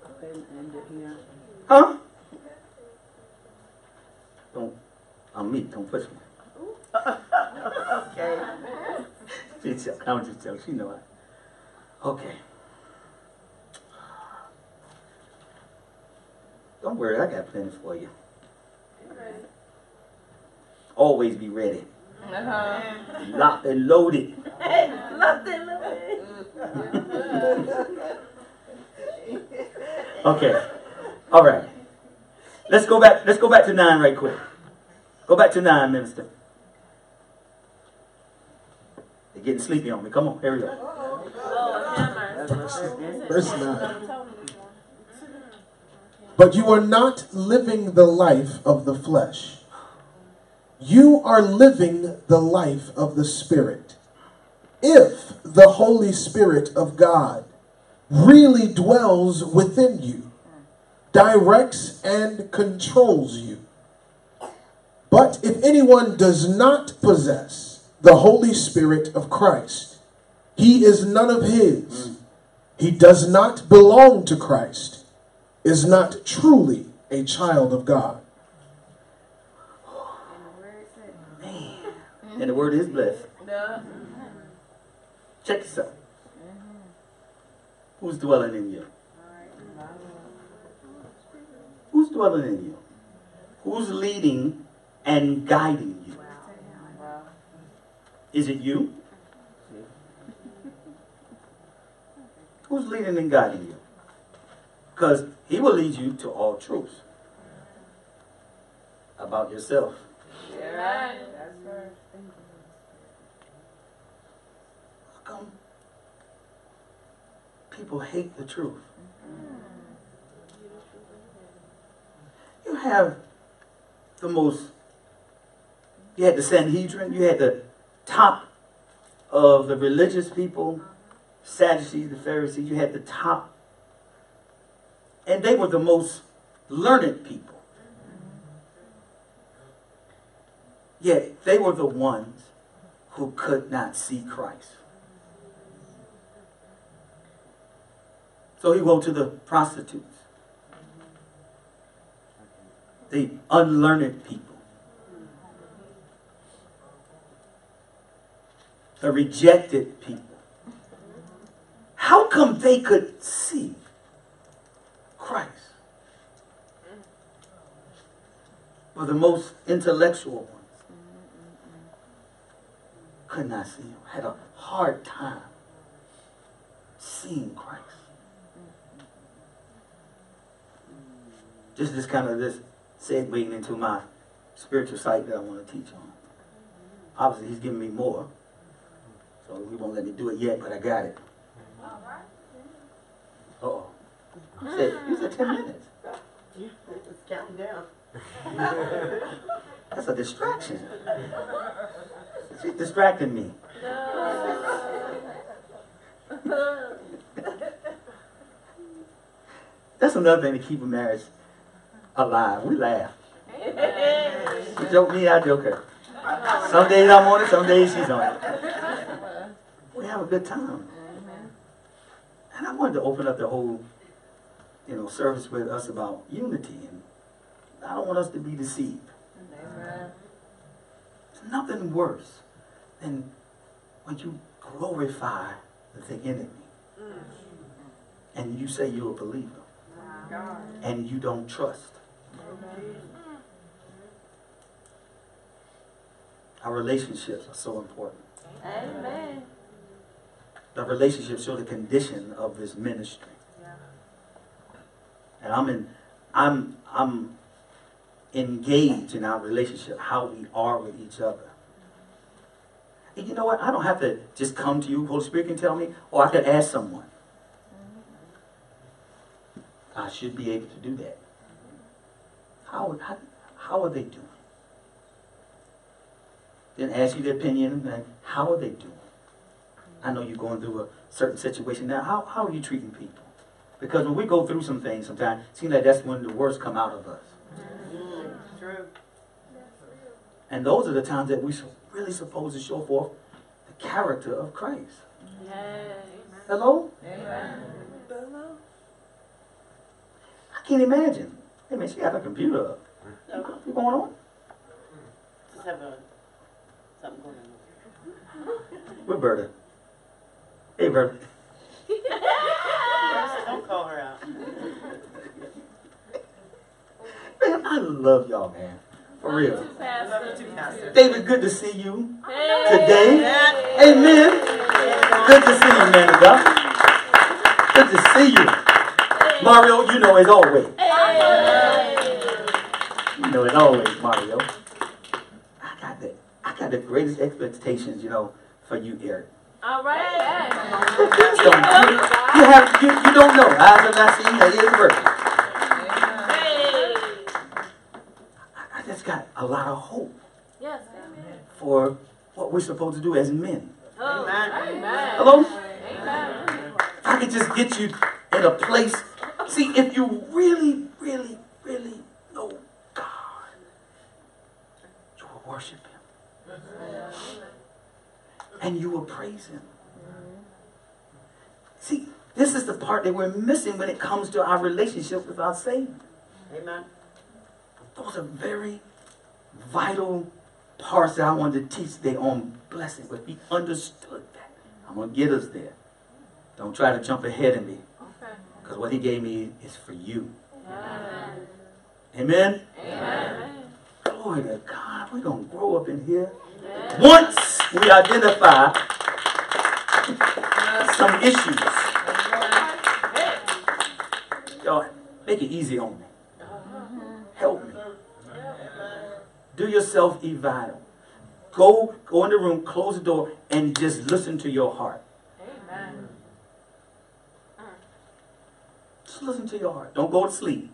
Go ahead and end it here. Huh? Don't I'm me, don't push me. Okay. I'm just joking, she know it. Okay. Don't worry, I got plenty for you. Always be ready. Uh-huh. Locked and loaded. Nothing. Okay. All right. Let's go back. Let's go back to nine right quick. Go back to nine, minister. They're getting sleepy on me. Come on, here we go. Verse 9. But you are not living the life of the flesh. You are living the life of the Spirit. If the Holy Spirit of God really dwells within you, directs and controls you. But if anyone does not possess the Holy Spirit of Christ, he is none of his. He does not belong to Christ, is not truly a child of God. And the word is blessed. Yeah. Check this out. Who's dwelling in you? Who's dwelling in you? Who's leading and guiding you? Is it you? Who's leading and guiding you? Because he will lead you to all truth about yourself. Yeah. How come people hate the truth? You have the most, you had the Sanhedrin, you had the top of the religious people, Sadducees, the Pharisees, you had the top. And they were the most learned people. Yet they were the ones who could not see Christ. So he wrote to the prostitutes, the unlearned people, the rejected people. How come they could see Christ? But the most intellectual ones could not see him, had a hard time seeing Christ. Just this kind of this segueing into my spiritual side that I want to teach on. Obviously, he's giving me more, so he won't let me do it yet, but I got it. Uh oh. You said, you said 10 minutes. It's counting down. That's a distraction. She's distracting me. No. That's another thing to keep a marriage alive. We laugh. She joke me, I joke her. Some days I'm on it, some days she's on it. We have a good time. And I wanted to open up the whole, you know, service with us about unity. And I don't want us to be deceived. There's nothing worse than when you glorify the enemy. And you say you're a believer. And you don't trust. Our relationships are so important. Amen. The relationships show the condition of this ministry. And I'm in, I'm, I'm engaged in our relationship, how we are with each other. And you know what? I don't have to just come to you, Holy Spirit can tell me, or I could ask someone. I should be able to do that. How, how, how are they doing? Then ask you their opinion, and how are they doing? I know you're going through a certain situation now. How, how are you treating people? Because when we go through some things sometimes, it seems like that's when the worst come out of us. True. And those are the times that we're really supposed to show forth the character of Christ. Hello? I can't imagine. Hey man, she got her computer up. What's going on? Just have a, something going on. Where Berta? Hey Berta. Don't call her out. Man, I love y'all, man. For real. Love you. David, good to see you today. Amen. Good to see you, man of God. Good to see you. Mario, you know as always. You know as always, Mario. I got the I got the greatest expectations, you know, for you, Eric. All right. You don't, you, you have you, you don't know. Eyes have not seen, that is working. I, I just got a lot of hope Yes. for what we're supposed to do as men. Oh, amen. Amen. Hello? Amen. I could just get you in a place. See, if you really, really, really know God, you will worship Him. And you will praise Him. See, this is the part that we're missing when it comes to our relationship with our Savior. Amen. Those are very vital parts that I wanted to teach today on blessing. But we understood that. I'm going to get us there. Don't try to jump ahead of me. Okay. Because what he gave me is for you. Amen. Amen? Amen. Glory to God. We're going to grow up in here. Once we identify some issues. Y'all, make it easy on me. Help me. Do yourself eval. Go, go in the room, close the door, and just listen to your heart. Amen. Just listen to your heart. Don't go to sleep.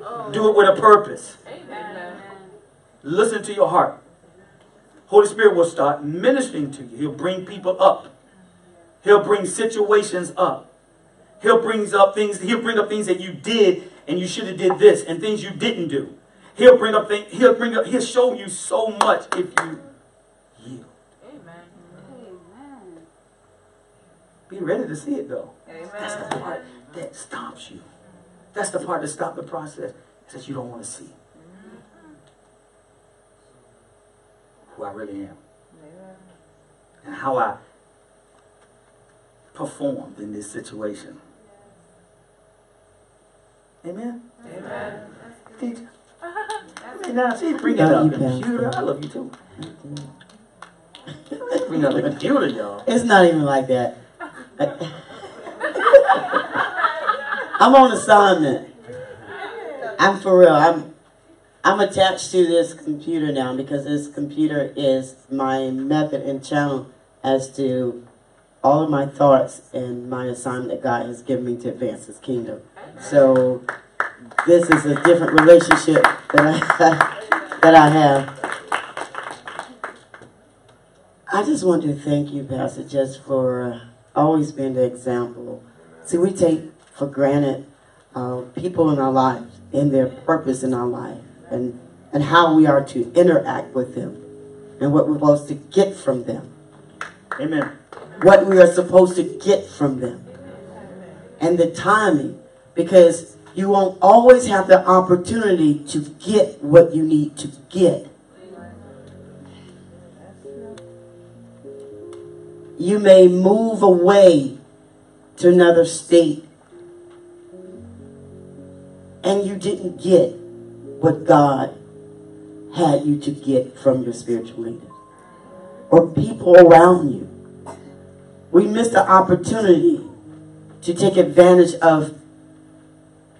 Oh. Do it with a purpose. Amen. Listen to your heart. Holy Spirit will start ministering to you. He'll bring people up. He'll bring situations up. He'll bring up things. He'll bring up things that you did and you should have did this, and things you didn't do. He'll bring up things. He'll bring up. He'll show you so much if you yield. Amen. Amen. Be ready to see it though. That's the Amen. part that stops you. That's the part that stops the process. That you don't want to see who I really am and how I performed in this situation. Amen. Amen. Teacher. I mean, now she's bringing Love up you, the Pastor. computer. I love you too. Bring up the computer, y'all. It's not even like that. I'm on assignment. I'm for real. I'm I'm attached to this computer now because this computer is my method and channel as to all of my thoughts and my assignment that God has given me to advance His kingdom. So this is a different relationship that I that I have. I just want to thank you, Pastor, just for always being the example. See, we take for granted uh, people in our lives and their purpose in our life and, and how we are to interact with them and what we're supposed to get from them. Amen. What we are supposed to get from them. And the timing. Because you won't always have the opportunity to get what you need to get. You may move away to another state and you didn't get what God had you to get from your spiritual leader or people around you. We missed the opportunity to take advantage of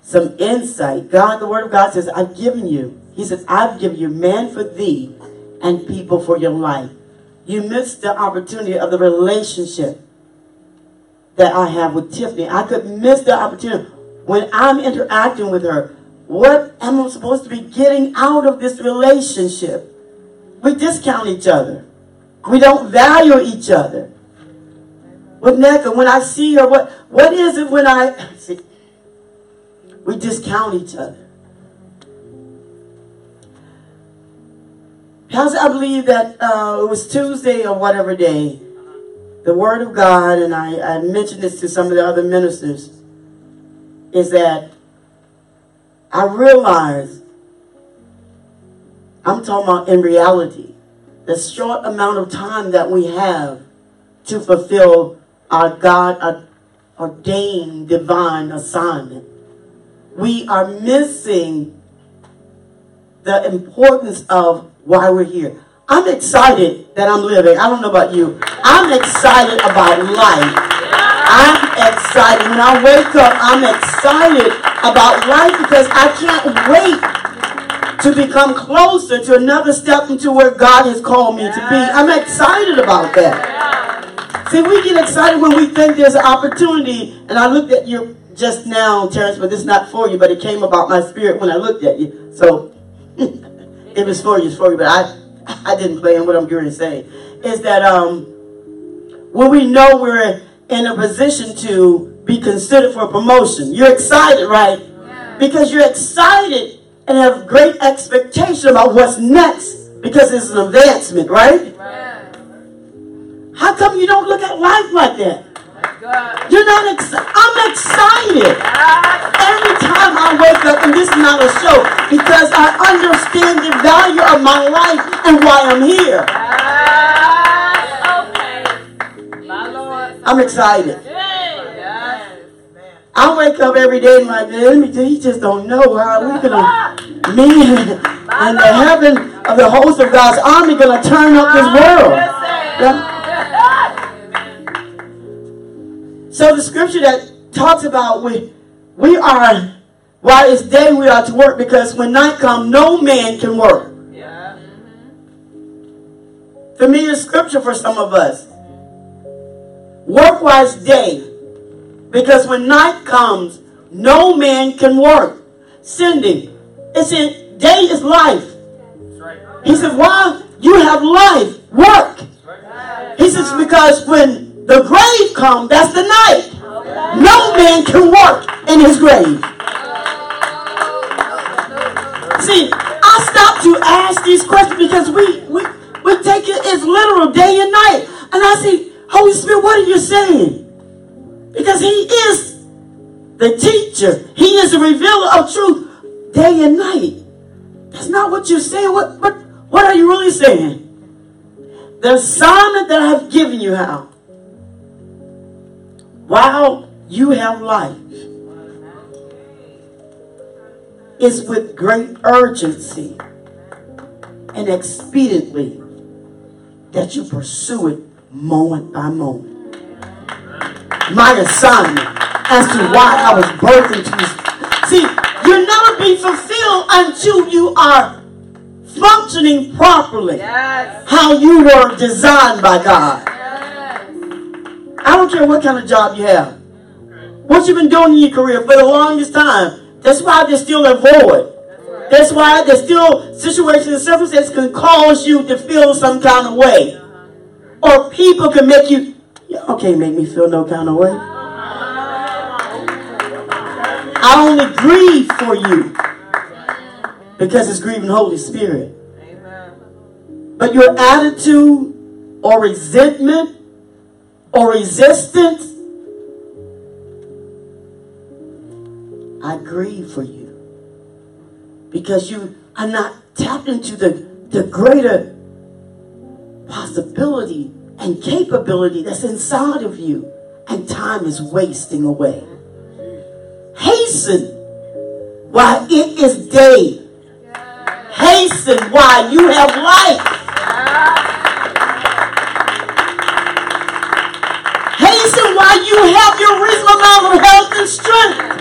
some insight. God, the Word of God says, I've given you. He says, I've given you man for thee and people for your life. You missed the opportunity of the relationship that I have with Tiffany. I could miss the opportunity when I'm interacting with her. What am I supposed to be getting out of this relationship? We discount each other. We don't value each other. With NECA, when I see her, what what is it when I see? We discount each other. Pastor, I believe that uh, it was Tuesday or whatever day. The Word of God, and I, I mentioned this to some of the other ministers, is that I realize I'm talking about in reality, the short amount of time that we have to fulfill our God ordained divine assignment. We are missing the importance of why we're here. I'm excited that I'm living. I don't know about you. I'm excited about life. I'm excited. When I wake up, I'm excited about life because I can't wait to become closer to another step into where God has called me to be. I'm excited about that. See, we get excited when we think there's an opportunity. And I looked at you just now, Terrence, but this is not for you, but it came about my spirit when I looked at you. So it was for you, it's for you, but I, I didn't plan what I'm going to say. Is that um, when we know we're in a position to be considered for a promotion, you're excited, right? Because you're excited and have great expectation about what's next because it's an advancement, right? How come you don't look at life like that? You're not excited. I'm excited. Every time I wake up, and this is not a show, because I understand the value of my life and why I'm here. Okay. I'm excited. I wake up every day and like, let me tell you, he just don't know how we're gonna, me and the heaven of the host of God's army gonna turn up this world. Yeah. So the scripture that talks about we we are while it's day we are to work because when night comes no man can work. Yeah. Familiar scripture for some of us. Work while it's day. Because when night comes, no man can work. Cindy, it's in day is life. He says, while you have life, work. He says, because when the grave comes, that's the night. No man can work in his grave. See, I stopped to ask these questions because we, we, we take it as literal day and night. And I say, Holy Spirit, what are you saying? Because he is the teacher. He is the revealer of truth day and night. That's not what you're saying. What, what, what are you really saying? The assignment that I have given you, how? while you have life, is with great urgency and expediently that you pursue it moment by moment. My assignment as to why I was birthed into this. See, you'll never be fulfilled until you are functioning properly. Yes. How you were designed by God. Yes. I don't care what kind of job you have. What you've been doing in your career for the longest time. That's why there's still a void. That's why there's still situations and circumstances can cause you to feel some kind of way. Or people can make you, y'all can't make me feel no kind of way. I only grieve for you because it's grieving Holy Spirit. But your attitude or resentment or resistance, I grieve for you because you are not tapped into the, the greater possibility and capability that's inside of you, and time is wasting away. Hasten while it is day. hasten while you have life. Hasten while you have your reasonable amount of health and strength.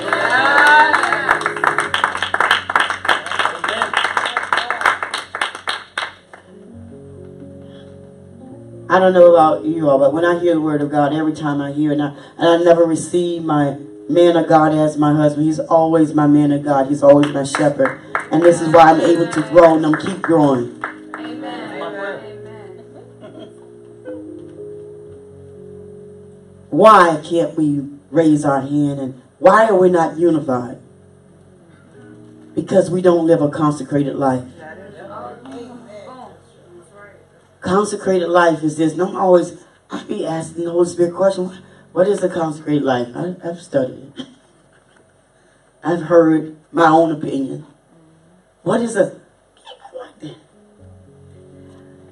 I don't know about you all, but when I hear the word of God, every time I hear it, and I, and I never receive my man of God as my husband, he's always my man of God. He's always my shepherd. And this is why I'm able to grow and I'm keep growing. Amen. Amen. Why can't we raise our hand and why are we not unified? Because we don't live a consecrated life. Consecrated life is this. And I'm always, I be asking the Holy Spirit question, what is a consecrated life? I, I've studied it. I've heard my own opinion. What is a, like that?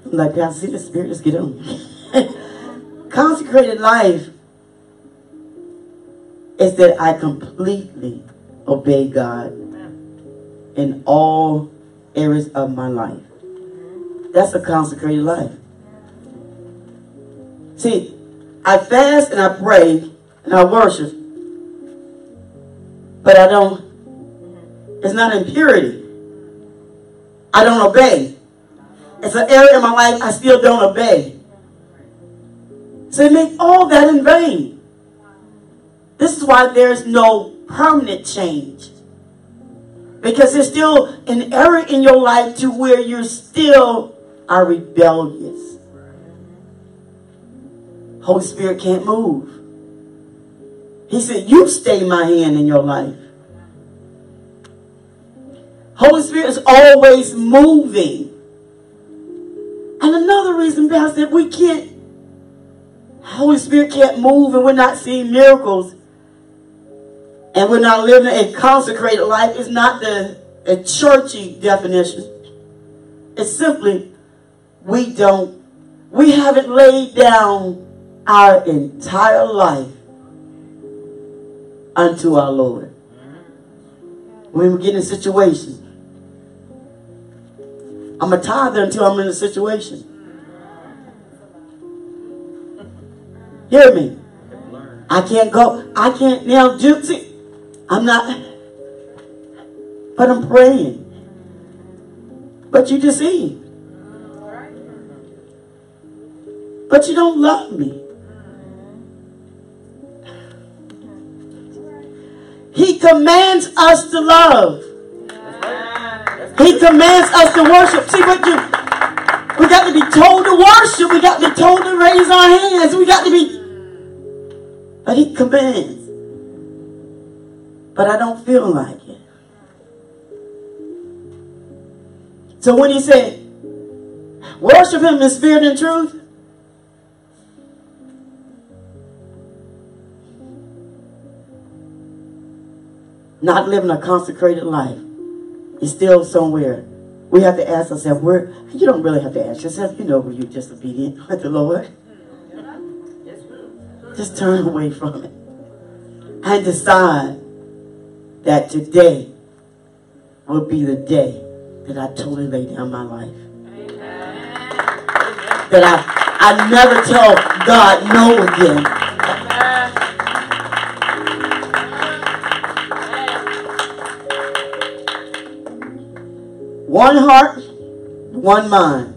I'm like, I see the Spirit, let's get on. consecrated life is that I completely obey God in all areas of my life. That's a consecrated life. See, I fast and I pray and I worship, but I don't, it's not impurity. I don't obey. It's an area in my life I still don't obey. So make all that in vain. This is why there's no permanent change. Because there's still an area in your life to where you're still are rebellious. Holy Spirit can't move. He said, You stay my hand in your life. Holy Spirit is always moving. And another reason, Pastor, we can't, Holy Spirit can't move and we're not seeing miracles and we're not living a consecrated life is not the a churchy definition. It's simply we don't, we haven't laid down our entire life unto our Lord. When we get in a situation, I'm a tither until I'm in a situation. Hear me. I can't go. I can't now. See, I'm not. But I'm praying. But you just deceive. But you don't love me. He commands us to love. He commands us to worship. See what you we got to be told to worship. We got to be told to raise our hands. We got to be but he commands. But I don't feel like it. So when he said, worship him in spirit and truth, not living a consecrated life is still somewhere. We have to ask ourselves, where you don't really have to ask yourself, you know where you're disobedient with the Lord. Just turn away from it. And decide that today will be the day that I totally lay down my life. That I, I never tell God no again. One heart, one mind.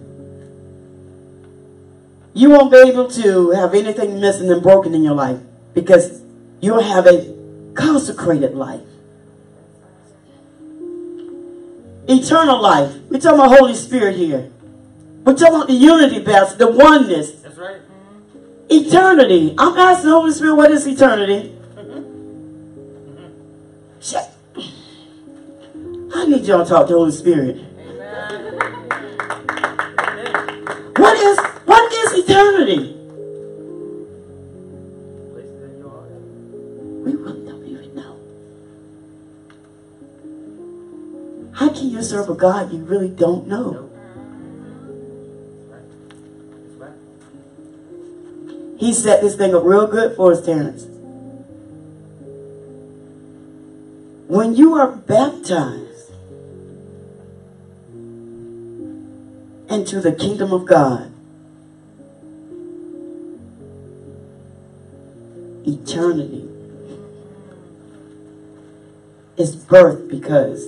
You won't be able to have anything missing and broken in your life because you'll have a consecrated life. Eternal life. We're talking about Holy Spirit here. We're talking about the unity best, the oneness. That's right. Eternity. I'm asking the Holy Spirit, what is eternity? I need y'all to talk to the Holy Spirit. What is what is eternity? We really don't even know. How can you serve a God you really don't know? He set this thing up real good for us, Terrence. When you are baptized, into the kingdom of God, eternity is birth because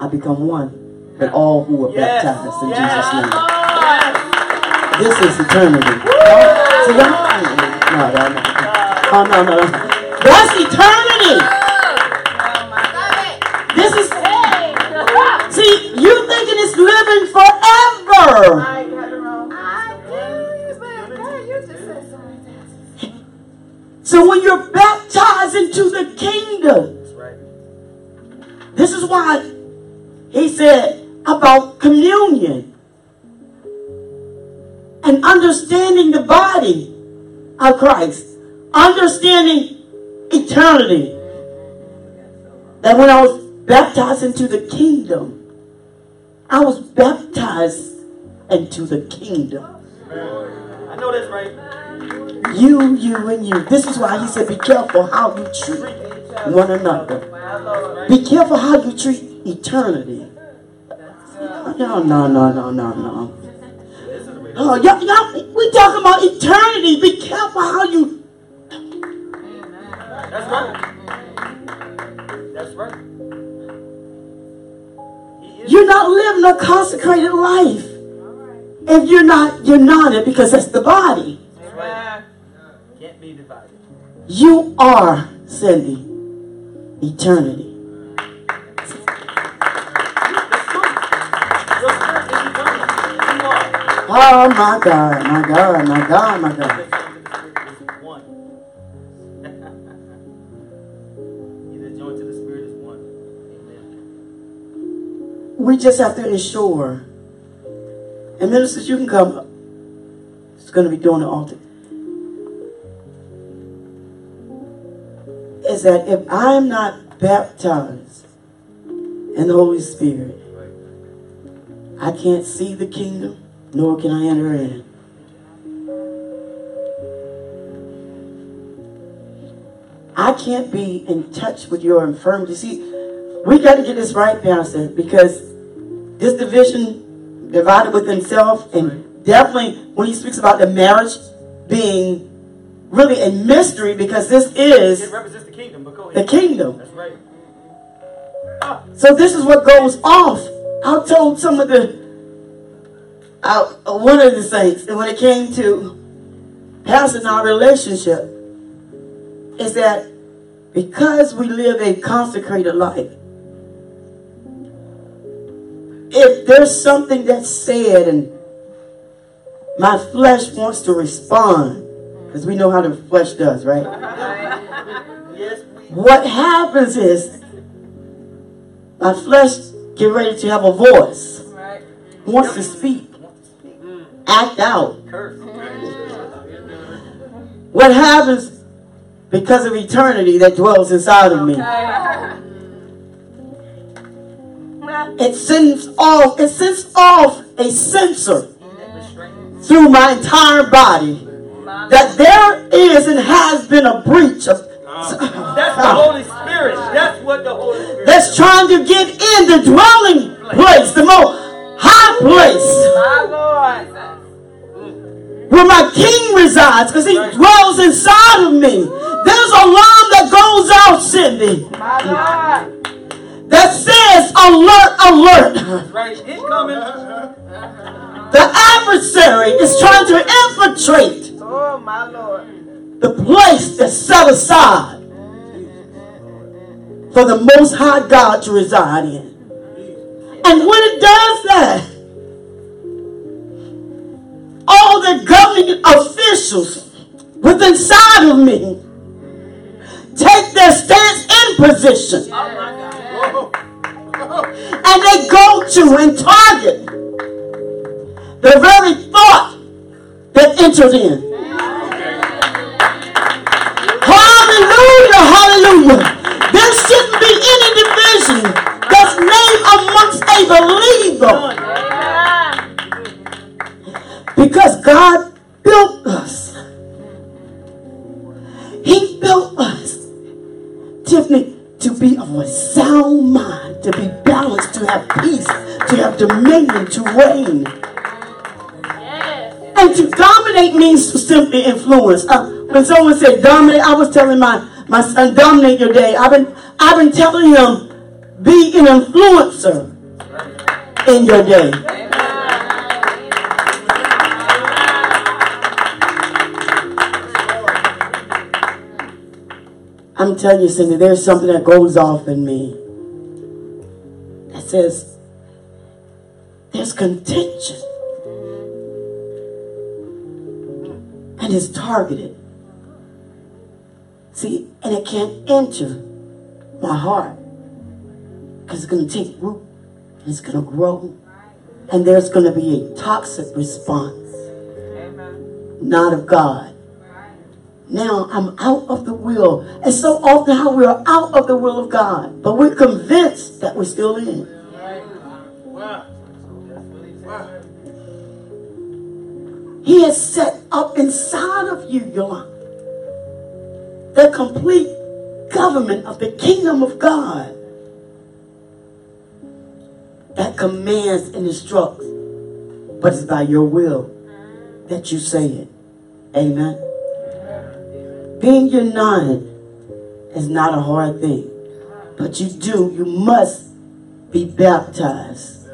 I become one with all who are Yes. baptized in Yes. Jesus' name. Yes. This is eternity. Y'all- no, no, no. Oh, no, no, no. That's eternity. This is, said something. So when you're baptized into the kingdom, this is why he said about communion and understanding the body of Christ, understanding eternity. That when I was baptized into the kingdom, I was baptized into the kingdom. I know that's right. You, you, and you. This is why he said, be careful how you treat one another. Be careful how you treat eternity. No, no, no, no, no, no. Oh, y'all, y'all, we talking about eternity. Be careful how you. That's right. That's right. You're not living a consecrated life if you're not united because that's the body. Right. Can't be divided. You are, Cindy, eternity. Your spirit is eternal. You are. Oh my God, my God, my God, my God. We just have to ensure. And ministers, you can come. It's going to be doing the altar. Is that if I'm not baptized in the Holy Spirit, I can't see the kingdom, nor can I enter in. I can't be in touch with your infirmity. See, we got to get this right, Pastor, because this division divided within self, and definitely when he speaks about the marriage being really a mystery, because this It is represents the kingdom, the kingdom. That's right. So this is what goes off. I told some of the, uh, one of the saints, and when it came to passing our relationship, is that because we live a consecrated life, if there's something that's said and my flesh wants to respond, because we know how the flesh does, right? Yes. What happens is my flesh get ready to have a voice, wants to speak, act out. Curse. What happens because of eternity that dwells inside of me? It sends off, it sends off a sensor through my entire body that there is and has been a breach of That's the Holy Spirit. That's what the Holy Spirit that's trying to get in the dwelling place, the most high place. where my king resides because he dwells inside of me. There's a alarm that goes out, Cindy, that says alert, alert. That's right. Incoming. The adversary is trying to infiltrate Oh, my Lord. the place that's set aside for the Most High God to reside in. And when it does that, all the governing officials within inside of me take their stance in position. And they go to and target the very thought that entered in. Hallelujah, hallelujah. There shouldn't be any division that's made amongst a believer because God built us. He built us, Tiffany, to be of a sound mind, to be balanced, to have peace, to have dominion, to reign. Yes. And to dominate means to simply influence. Uh, when someone said dominate, I was telling my, my son, dominate your day. I've been, I've been telling him, be an influencer in your day. I'm telling you, Cindy, there's something that goes off in me that says there's contention. And it's targeted. See, and it can't enter my heart because it's going to take root and it's going to grow. And there's going to be a toxic response, not of God. Now I'm out of the will. And so often how we're out of the will of God, but we're convinced that we're still in. He has set up inside of you, Yolanda, the complete government of the kingdom of God that commands and instructs, but it's by your will that you say it. Amen. Being united is not a hard thing, but you do, you must be baptized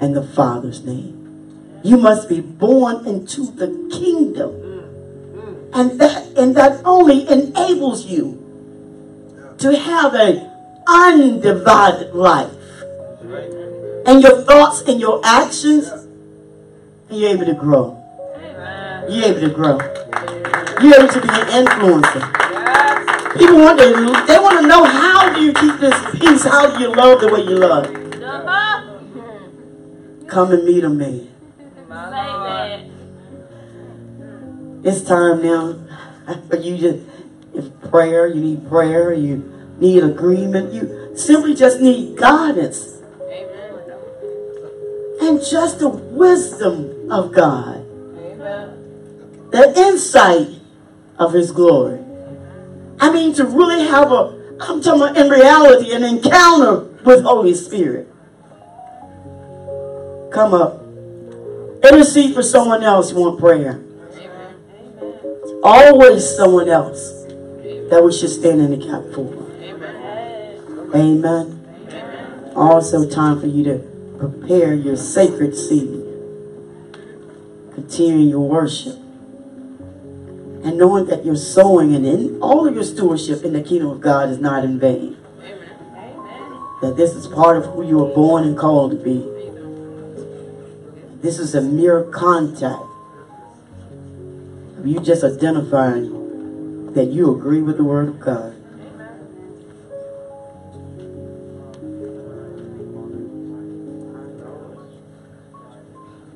in the Father's name. You must be born into the kingdom. And that and that only enables you to have an undivided life. And your thoughts and your actions, and you're able to grow. You're able to grow. Able to be an influencer. People want to, they want to know how do you keep this peace? How do you love the way you love? Come and meet a man. It's time now for you to, if prayer, you need prayer, you need agreement, you simply just need guidance. And just the wisdom of God. The insight of His glory. I mean, to really have a, I'm talking about in reality, an encounter with Holy Spirit. Come up. Intercede for someone else want prayer. Always someone else that we should stand in the gap for. Amen. Also, time for you to prepare your sacred seed. Continue your worship. And knowing that you're sowing and in all of your stewardship in the kingdom of God is not in vain. That this is part of who you were born and called to be. This is a mere contact you just identifying that you agree with the word of God.